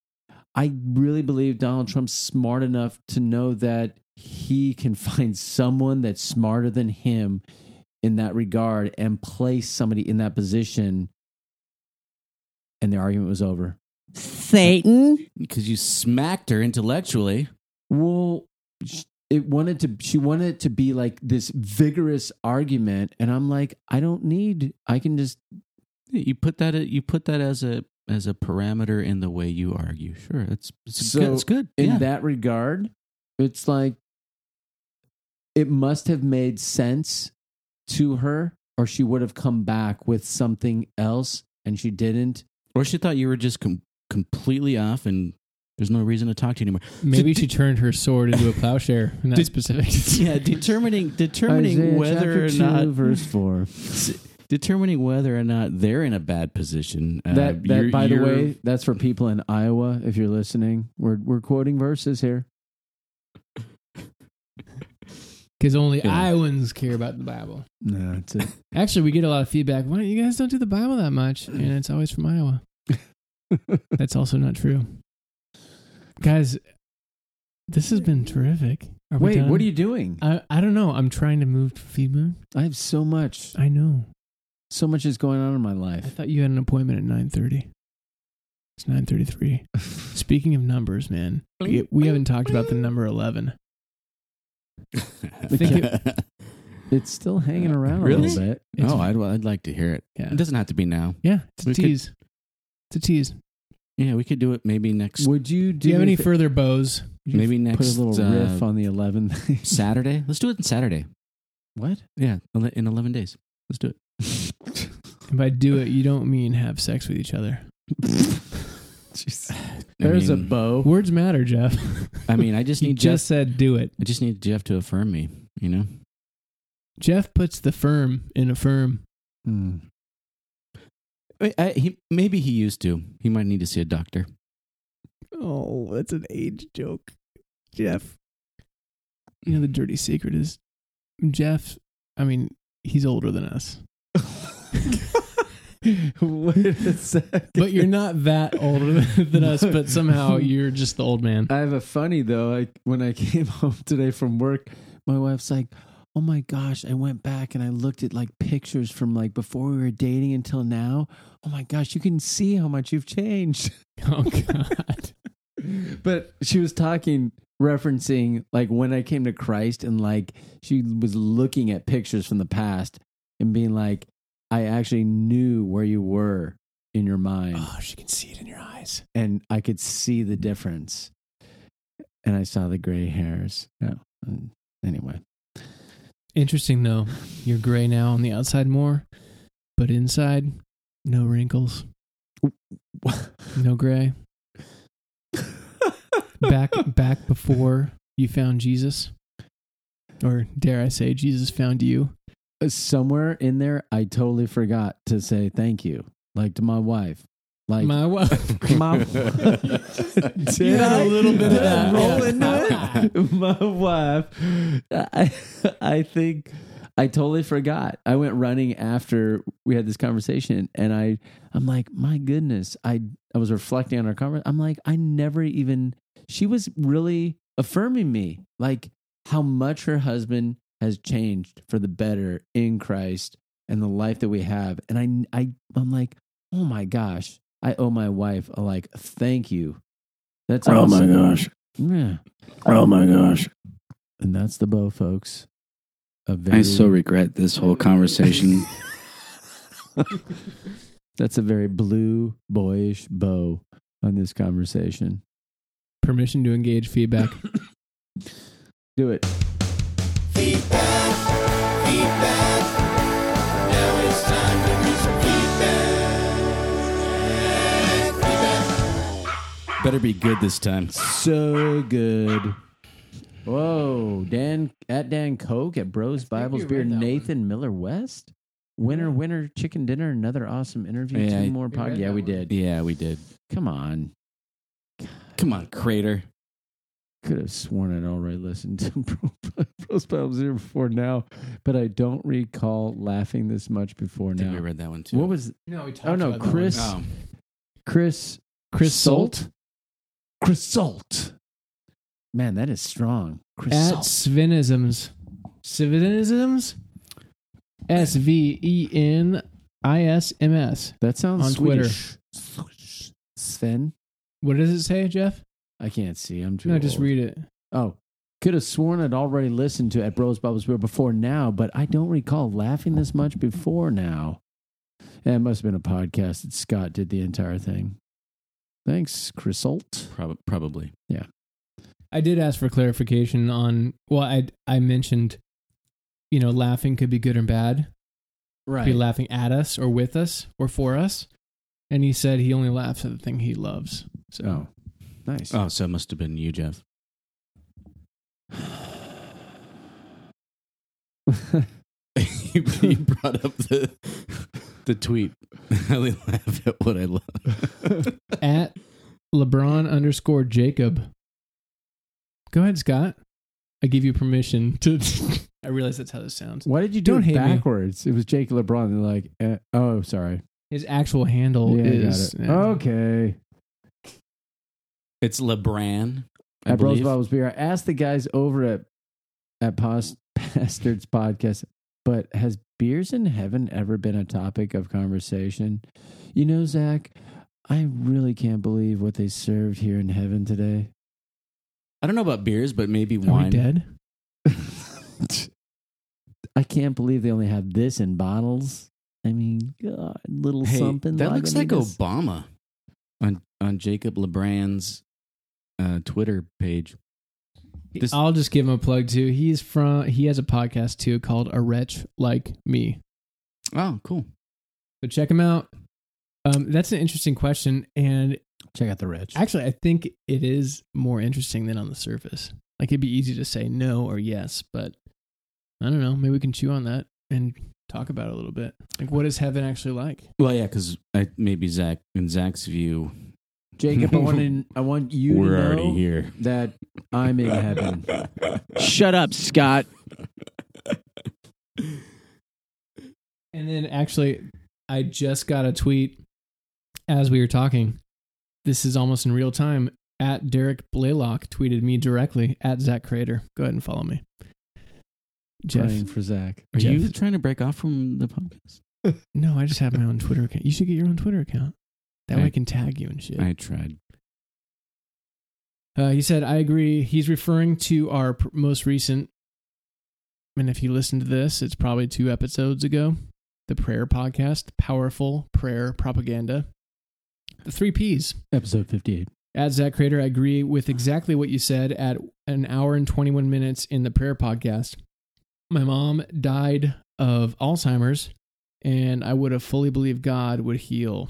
i really believe donald trump's smart enough to know that he can find someone that's smarter than him in that regard and place somebody in that position. And the argument was over. Satan. because you smacked her intellectually. well it wanted to she wanted it to be like this vigorous argument. And i'm like i don't need i can just You put that you put that as a as a parameter in the way you argue. Sure, it's it's So, good. It's good. in yeah. that regard it's like it must have made sense to her or she would have come back with something else and she didn't or she thought you were just com- completely off, and there's no reason to talk to you anymore. Maybe So she turned her sword into a plowshare in that Did- specific. yeah, determining determining Isaiah whether or 2, not verse 4 determining whether or not they're in a bad position. Uh, that, that you're- by the you're- way that's for people in iowa if you're listening we're, we're quoting verses here Because only Yeah. Iowans care about the Bible. no that's it Actually, we get a lot of feedback. Why don't you guys don't do the Bible that much? And it's always from Iowa. That's also not true. Guys, this has been terrific. Are wait done? what are you doing I, I don't know. I'm trying to move to Feed Moon. i have so much I know. So much is going on in my life. I life thought you had an appointment at 9.30. It's 9:33. Speaking of numbers, man, we, we haven't talked about the number 11. think it- It's still hanging around Really? a little bit. It's- oh, I'd, I'd like to hear it. Yeah. It doesn't have to be now. Yeah, it's a We could- tease. It's a tease. Yeah, we could do it maybe next. Would you do, Do you have any a further bows? would you maybe put next, a little riff uh, on the 11th? Saturday. Let's do it on Saturday. what? Yeah, ele- in eleven days. Let's do it. And by do it, you don't mean have sex with each other. Jeez. There's a bow. Words matter, Jeff. I mean, I just need just Jeff. said do it. I just need Jeff to affirm me. You know. Jeff puts the firm in a firm. Hmm. I, I, he maybe he used to. He might need to see a doctor. Oh, that's an age joke, Jeff. You know the dirty secret is Jeff. I mean, he's older than us, Wait a second. but you're not that older than us. But somehow you're just the old man. I have a funny though. I when I came home today from work, my wife's like, "Oh my gosh!" I went back and I looked at like pictures from like before we were dating until now. Oh my gosh, you can see how much you've changed. Oh God. but she was talking referencing like when I came to Christ and like she was looking at pictures from the past and being like I actually knew where you were in your mind Oh, she can see it in your eyes. and I could see the difference and I saw the gray hairs. Yeah. Anyway. Interesting though. You're gray now on the outside more, but inside, no wrinkles, no gray. Back back before you found Jesus, or dare I say, Jesus found you. Somewhere in there I totally forgot to say thank you like to my wife. Like My wife. My- You had a little bit of Did I that, roll yeah. into it? My wife. I, I think I totally forgot. I went running after we had this conversation, and I, I'm like, my goodness. I, I was reflecting on our conversation. I'm like, I never even. She was really affirming me, like how much her husband has changed for the better in Christ and the life that we have. And I, I, I'm like, oh my gosh, I owe my wife a like thank you. That's Oh my gosh. Yeah. Oh my gosh. And that's the bow, folks. A very, I so regret this whole conversation. that's a very blue, boyish bow on this conversation. Permission to engage feedback. Do it. Better be good this time. So good. Whoa, Dan at Dan Coke at Bros Bibles Beer. Nathan Miller West. Winner, winner, chicken dinner. Another awesome interview. Yeah, Two more we pod. read Yeah, we one. did. Yeah, we did. Come on. Come on, Crater. Could have sworn I'd already listened to Bro- Bros Bibles before now, but I don't recall laughing this much before I think we read that one too. What was No, we talked Oh, no, about that Chris- one. Oh, Chris Chris Salt Chris Salt. Man, that is strong. Chris at Salt. Svenisms. Svenisms? S V E N I S M S. That sounds on Twitter. Swedish. Sven. What does it say, Jeff? I can't see. I'm too. No, just old. read it. Oh, could have sworn I'd already listened to at Bros Bubbles Beer before now, but I don't recall laughing this much before now. Yeah, it must have been a podcast that Scott did the entire thing. Thanks, Chris Salt. prob- probably. Yeah. I did ask for clarification on. Well, I I mentioned, you know, laughing could be good or bad. Right. Be laughing at us or with us or for us, and he said he only laughs at the thing he loves. So Oh, nice. Oh, so it must have been you, Jeff. You, you brought up the the tweet. I only laugh at what I love. at LeBron underscore Jacob. Go ahead, Scott. I give you permission to. I realize that's how this sounds. Why did you do Don't it hate me. backwards? It was Jake LeBron. They're like, eh, oh, sorry. His actual handle yeah, is got it. Okay. It's LeBran. I at believe. Bubbles Beer. I asked the guys over at at Pos- Bastards podcast, but has beers in heaven ever been a topic of conversation? You know, Zach, I really can't believe what they served here in heaven today. I don't know about beers, but maybe Are wine. we dead? I can't believe they only have this in bottles. I mean, God, little Hey, something. that looks like Obama on on Jacob LeBrand's uh, Twitter page. This- I'll just give him a plug too. He's from. He has a podcast too called "A Wretch Like Me." Oh, cool. So check him out. Um, that's an interesting question, and Check out the wretch. actually, I think it is more interesting than on the surface. Like it'd be easy to say no or yes, but I don't know. Maybe we can chew on that and talk about it a little bit. Like, what is heaven actually like? Well, yeah, because maybe Zach in Zach's view, Jacob, I want to, I want you we're to know already here. that I'm in heaven. Shut up, Scott. And then actually, I just got a tweet as we were talking. This is almost in real time. At Derek Blaylock tweeted me directly at Zach Crater. Go ahead and follow me. Jeff. Praying for Zach. Are Jeff. you trying to break off from the podcast? No, I just have my own Twitter account. You should get your own Twitter account. That way I- I can tag you and shit. I tried. Uh, he said, I agree. He's referring to our pr- most recent, and if you listen to this, it's probably two episodes ago, the prayer podcast, Powerful Prayer Propaganda. The three P's. Episode 58. At Zach Crater, I agree with exactly what you said at an hour and 21 minutes in the prayer podcast. My mom died of Alzheimer's, and I would have fully believed God would heal.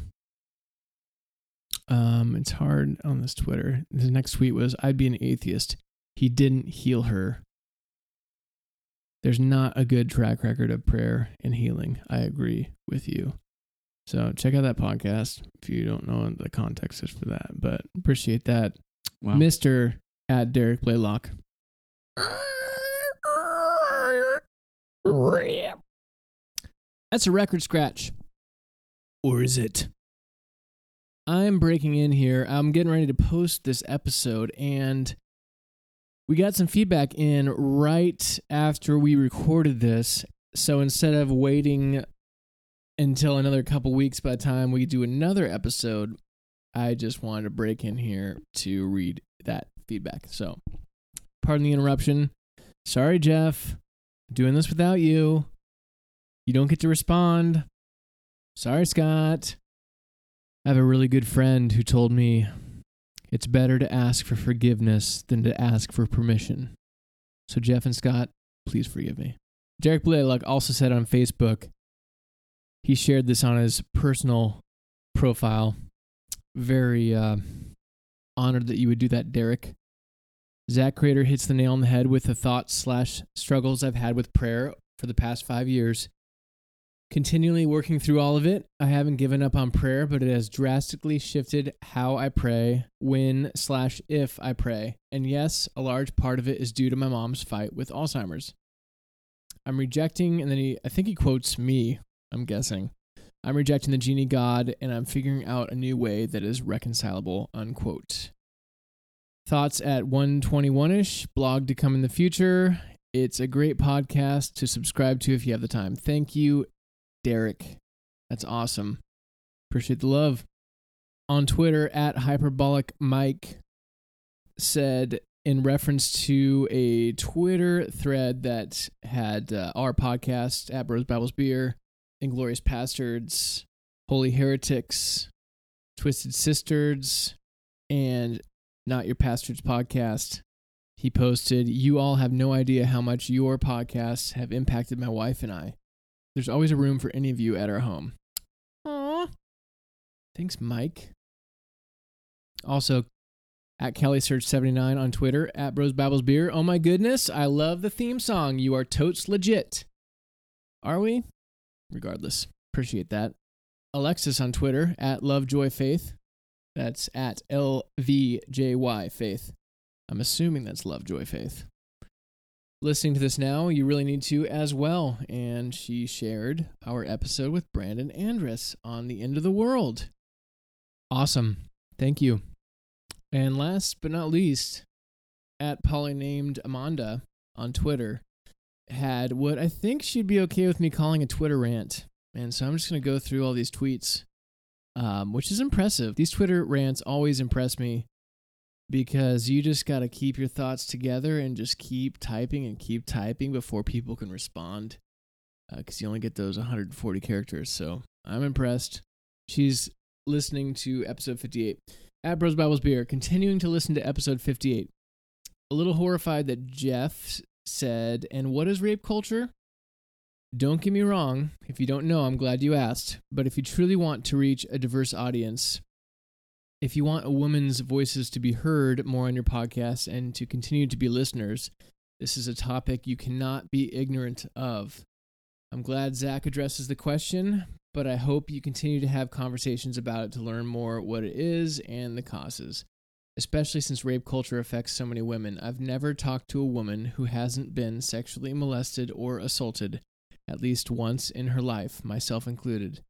Um, it's hard on this Twitter. The next tweet was, I'd be an atheist. He didn't heal her. There's not a good track record of prayer and healing. I agree with you. So check out that podcast if you don't know the context is for that. But appreciate that. Wow. Mr. at Derek Blaylock. That's a record scratch. Or is it? I'm breaking in here. I'm getting ready to post this episode, and we got some feedback in right after we recorded this. So instead of waiting until another couple weeks by the time we do another episode, I just wanted to break in here to read that feedback. So, pardon the interruption. Sorry, Jeff. Doing this without you. You don't get to respond. Sorry, Scott. I have a really good friend who told me it's better to ask for forgiveness than to ask for permission. So, Jeff and Scott, please forgive me. Derek Blaylock also said on Facebook, he shared this on his personal profile. Very uh, honored that you would do that, Derek. Zach Crater hits the nail on the head with the thoughts slash struggles I've had with prayer for the past five years. Continually working through all of it, I haven't given up on prayer, but it has drastically shifted how I pray, when slash if I pray. And yes, a large part of it is due to my mom's fight with Alzheimer's. I'm rejecting, and then he, I think he quotes me, I'm guessing. I'm rejecting the genie god, and I'm figuring out a new way that is reconcilable, unquote. Thoughts at 121 ish, blog to come in the future. It's a great podcast to subscribe to if you have the time. Thank you, Derek. That's awesome. Appreciate the love. On Twitter, at Hyperbolic Mike said, in reference to a Twitter thread that had uh, our podcast at Bros Bibles Beer, Inglorious Bastards, Holy Heretics, Twisted Sisters, and Not Your Pastor's podcast. He posted, You all have no idea how much your podcasts have impacted my wife and I. There's always a room for any of you at our home. Aww. Thanks, Mike. Also, at Kelly Search 79 on Twitter, at Bros Bibles Beer. Oh my goodness, I love the theme song. You are totes legit. Are we? Regardless, appreciate that. Alexis on Twitter, at LoveJoyFaith. That's at LVJY Faith. I'm assuming that's Lovejoy Faith. Listening to this now, you really need to as well. And she shared our episode with Brandon Andrus on the end of the world. Awesome. Thank you. And last but not least, at Polly named Amanda on Twitter had what I think she'd be okay with me calling a Twitter rant. And so I'm just going to go through all these tweets. um, which is impressive. These Twitter rants always impress me because you just got to keep your thoughts together and just keep typing and keep typing before people can respond uh, because you only get those 140 characters. So I'm impressed. She's listening to episode 58 at Bros Bibles Beer, continuing to listen to episode 58. A little horrified that Jeff said, And what is rape culture? Don't get me wrong. If you don't know, I'm glad you asked. But if you truly want to reach a diverse audience, if you want a woman's voices to be heard more on your podcast and to continue to be listeners, this is a topic you cannot be ignorant of. I'm glad Zach addresses the question, but I hope you continue to have conversations about it to learn more what it is and the causes, especially since rape culture affects so many women. I've never talked to a woman who hasn't been sexually molested or assaulted at least once in her life, myself included.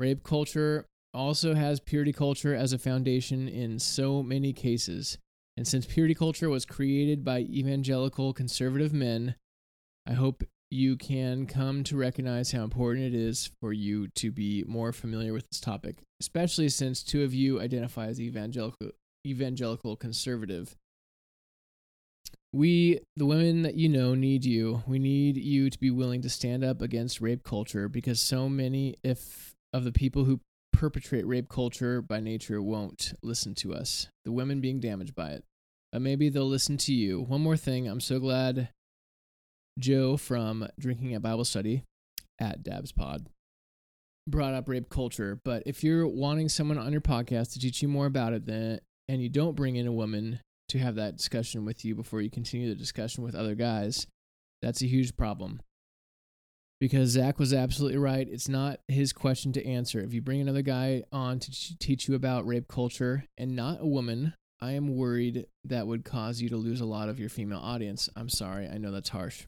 Rape culture also has purity culture as a foundation in so many cases. And since purity culture was created by evangelical conservative men, I hope you can come to recognize how important it is for you to be more familiar with this topic, especially since two of you identify as evangelical evangelical conservative. We, the women that you know, need you. We need you to be willing to stand up against rape culture because so many if of the people who perpetrate rape culture by nature won't listen to us, the women being damaged by it. But maybe they'll listen to you. One more thing, I'm so glad Joe from Drinking at Bible Study at Dabs Pod brought up rape culture. But if you're wanting someone on your podcast to teach you more about it, then and you don't bring in a woman to have that discussion with you before you continue the discussion with other guys, that's a huge problem. Because Zach was absolutely right. It's not his question to answer. If you bring another guy on to teach you about rape culture and not a woman, I am worried that would cause you to lose a lot of your female audience. I'm sorry. I know that's harsh.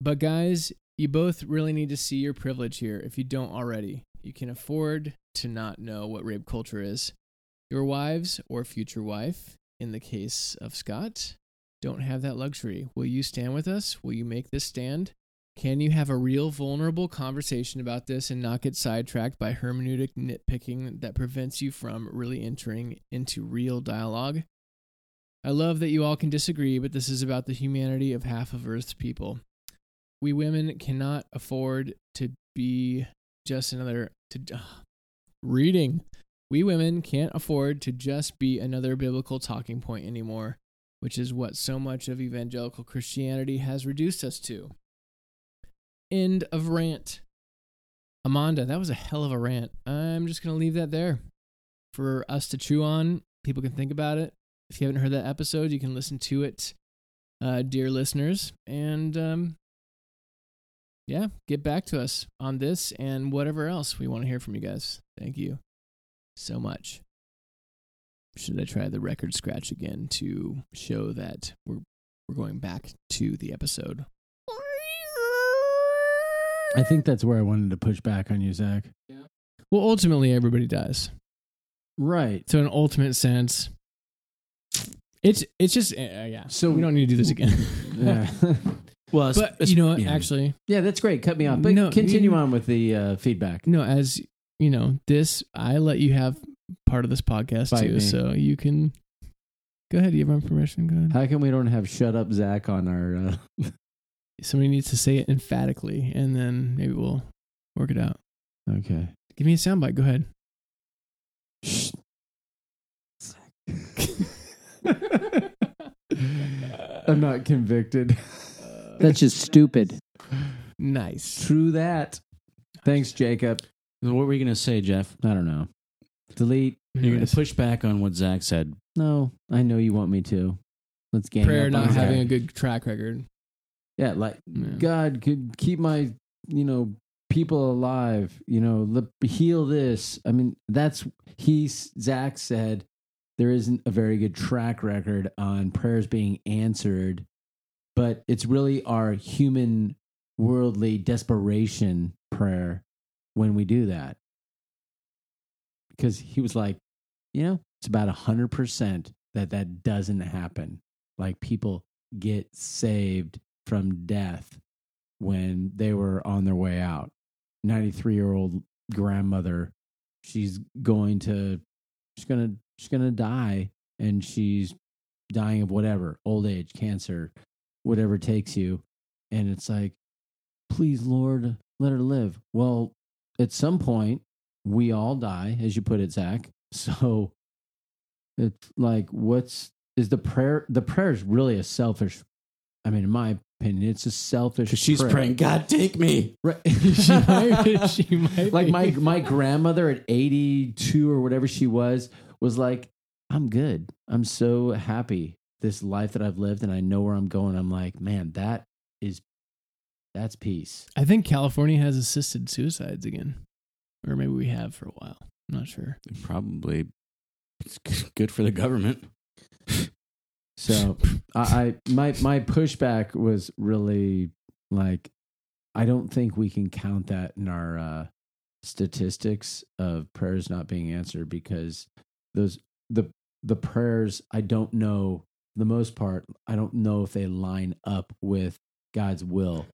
But guys, you both really need to see your privilege here if you don't already. You can afford to not know what rape culture is. Your wives or future wife, in the case of Scott, don't have that luxury. Will you stand with us? Will you make this stand? Can you have a real vulnerable conversation about this and not get sidetracked by hermeneutic nitpicking that prevents you from really entering into real dialogue? I love that you all can disagree, but this is about the humanity of half of Earth's people. We women cannot afford to be just another to uh, reading. We women can't afford to just be another biblical talking point anymore, which is what so much of evangelical Christianity has reduced us to. End of rant. Amanda, that was a hell of a rant. I'm just going to leave that there for us to chew on. People can think about it. If you haven't heard that episode, you can listen to it, uh, dear listeners. And um, yeah, get back to us on this and whatever else we want to hear from you guys. Thank you so much. Should I try the record scratch again to show that we're we're going back to the episode? I think that's where I wanted to push back on you, Zach. Yeah. Well, ultimately, everybody dies. Right. So, in ultimate sense, it's it's just uh, yeah. So- we don't need to do this again. Yeah. Well, it's- but it's- you know what? yeah. Actually, yeah, that's great. Cut me off. But No, continue you- on with the uh, feedback. no. As you know, this I let you have part of this podcast Bite too, me. so you can go ahead. You have my permission. Go ahead. How come we don't have shut up Zach on our uh, Somebody needs to say it emphatically, and then maybe we'll work it out. Okay. Give me a soundbite. Go ahead. I'm not convicted. That's just stupid. Nice. True that. Thanks, Jacob. What were you going to say, Jeff? I don't know. Delete. You're going to push back on what Zach said. No, I know you want me to. Let's gang prayer up not on having Zach. a good track record. Yeah, like Yeah. God could keep my, you know, people alive. You know, heal this. I mean, that's he. Zach said there isn't a very good track record on prayers being answered, but it's really our human, worldly desperation prayer when we do that. Because he was like, you know, it's about a hundred percent that that doesn't happen. Like people get saved from death when they were on their way out. 93 year old grandmother she's going to she's gonna she's gonna die and she's dying of whatever old age cancer whatever takes you. And it's like please lord let her live. Well at some point we all die as you put it zach. So it's like what's is the prayer the prayer is really a selfish i mean in my opinion it's a selfish Because she's prayer. praying, God, take me. right she might, she might like my my grandmother at 82 or whatever she was was like i'm good i'm so happy this life that i've lived and i know where i'm going i'm like man that is that's peace I think California has assisted suicides again, or maybe we have for a while. I'm not sure. Probably it's good for the government. so I, I my my pushback was really like i don't think we can count that in our uh statistics of prayers not being answered because those the the prayers i don't know the most part i don't know if they line up with god's will.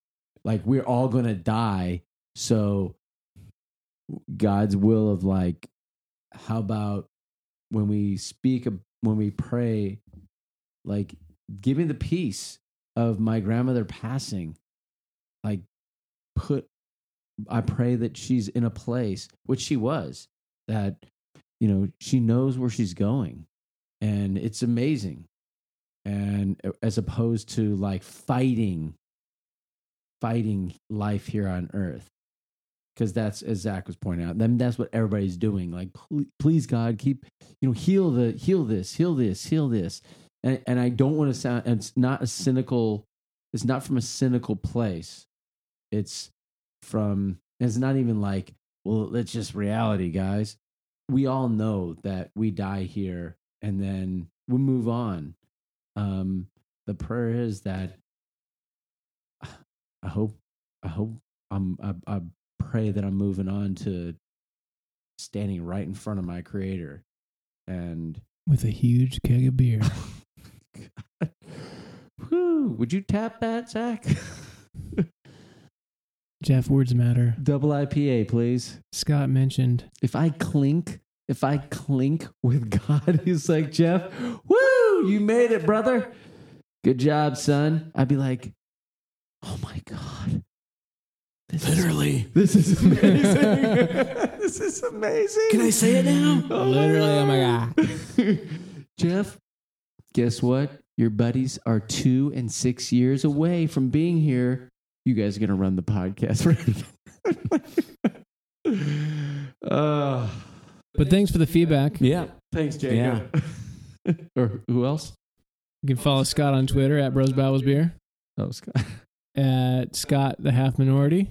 Like we're all going to die so god's will of like how about when we speak when we pray like give me the peace of my grandmother passing. Like put i pray that she's in a place which she was that you know she knows where she's going. And it's amazing. And as opposed to like fighting fighting life here on earth. Because that's as zach was pointing out then that's what everybody's doing. Like "Pl- please god keep you know heal the heal this heal this heal this and, and i don't want to sound it's not a cynical it's not from a cynical place. It's from it's not even like well it's just reality guys. We all know that we die here and then we move on. Um the prayer is that i hope i hope i'm i, I pray that i'm moving on to standing right in front of my creator and With a huge keg of beer. Whew, would you tap that zach Jeff, words matter. double ipa please Scott mentioned if I clink, if I clink with God, he's like, Jeff, woo, you made it, brother. Good job, son. I'd be like, oh my God. This Literally. Is, this is amazing. this is amazing. Can I say it now? Literally, oh my God. Jeff, guess what? Your buddies are two and six years away from being here. You guys are going to run the podcast, right? uh, But thanks for the feedback. Yeah. Thanks, Jacob. or who else? You can follow Scott on Twitter at Bros Bibles Beer, Oh, Scott. at Scott the Half Minority,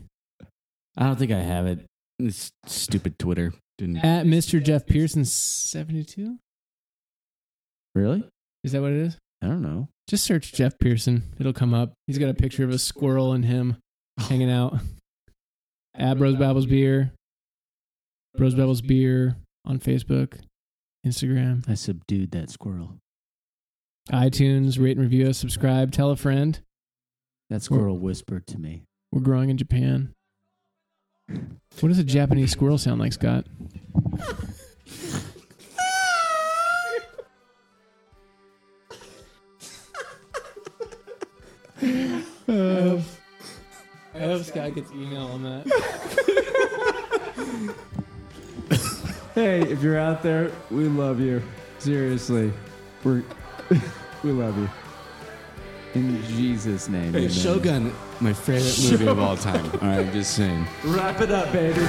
I don't think I have it. It's stupid Twitter. Didn't at Mr. Jeff Pearson seventy two. Really? Is that what it is? I don't know. Just search Jeff Pearson. It'll come up. He's got a picture of a squirrel and him hanging out. At Bros Bibles Beer. Bros Bibles Beer on Facebook, Instagram, I subdued that squirrel. iTunes. Rate and review us. Subscribe. Tell a friend. That squirrel whispered to me. We're growing in Japan. What does a Japanese squirrel sound like, Scott? Uh, I hope Scott gets email on that. Hey, if you're out there, we love you. Seriously. We're we love you. In Jesus' name. Hey, amen. Shogun, my favorite movie of all time. All right, I'm just saying. Wrap it up, baby.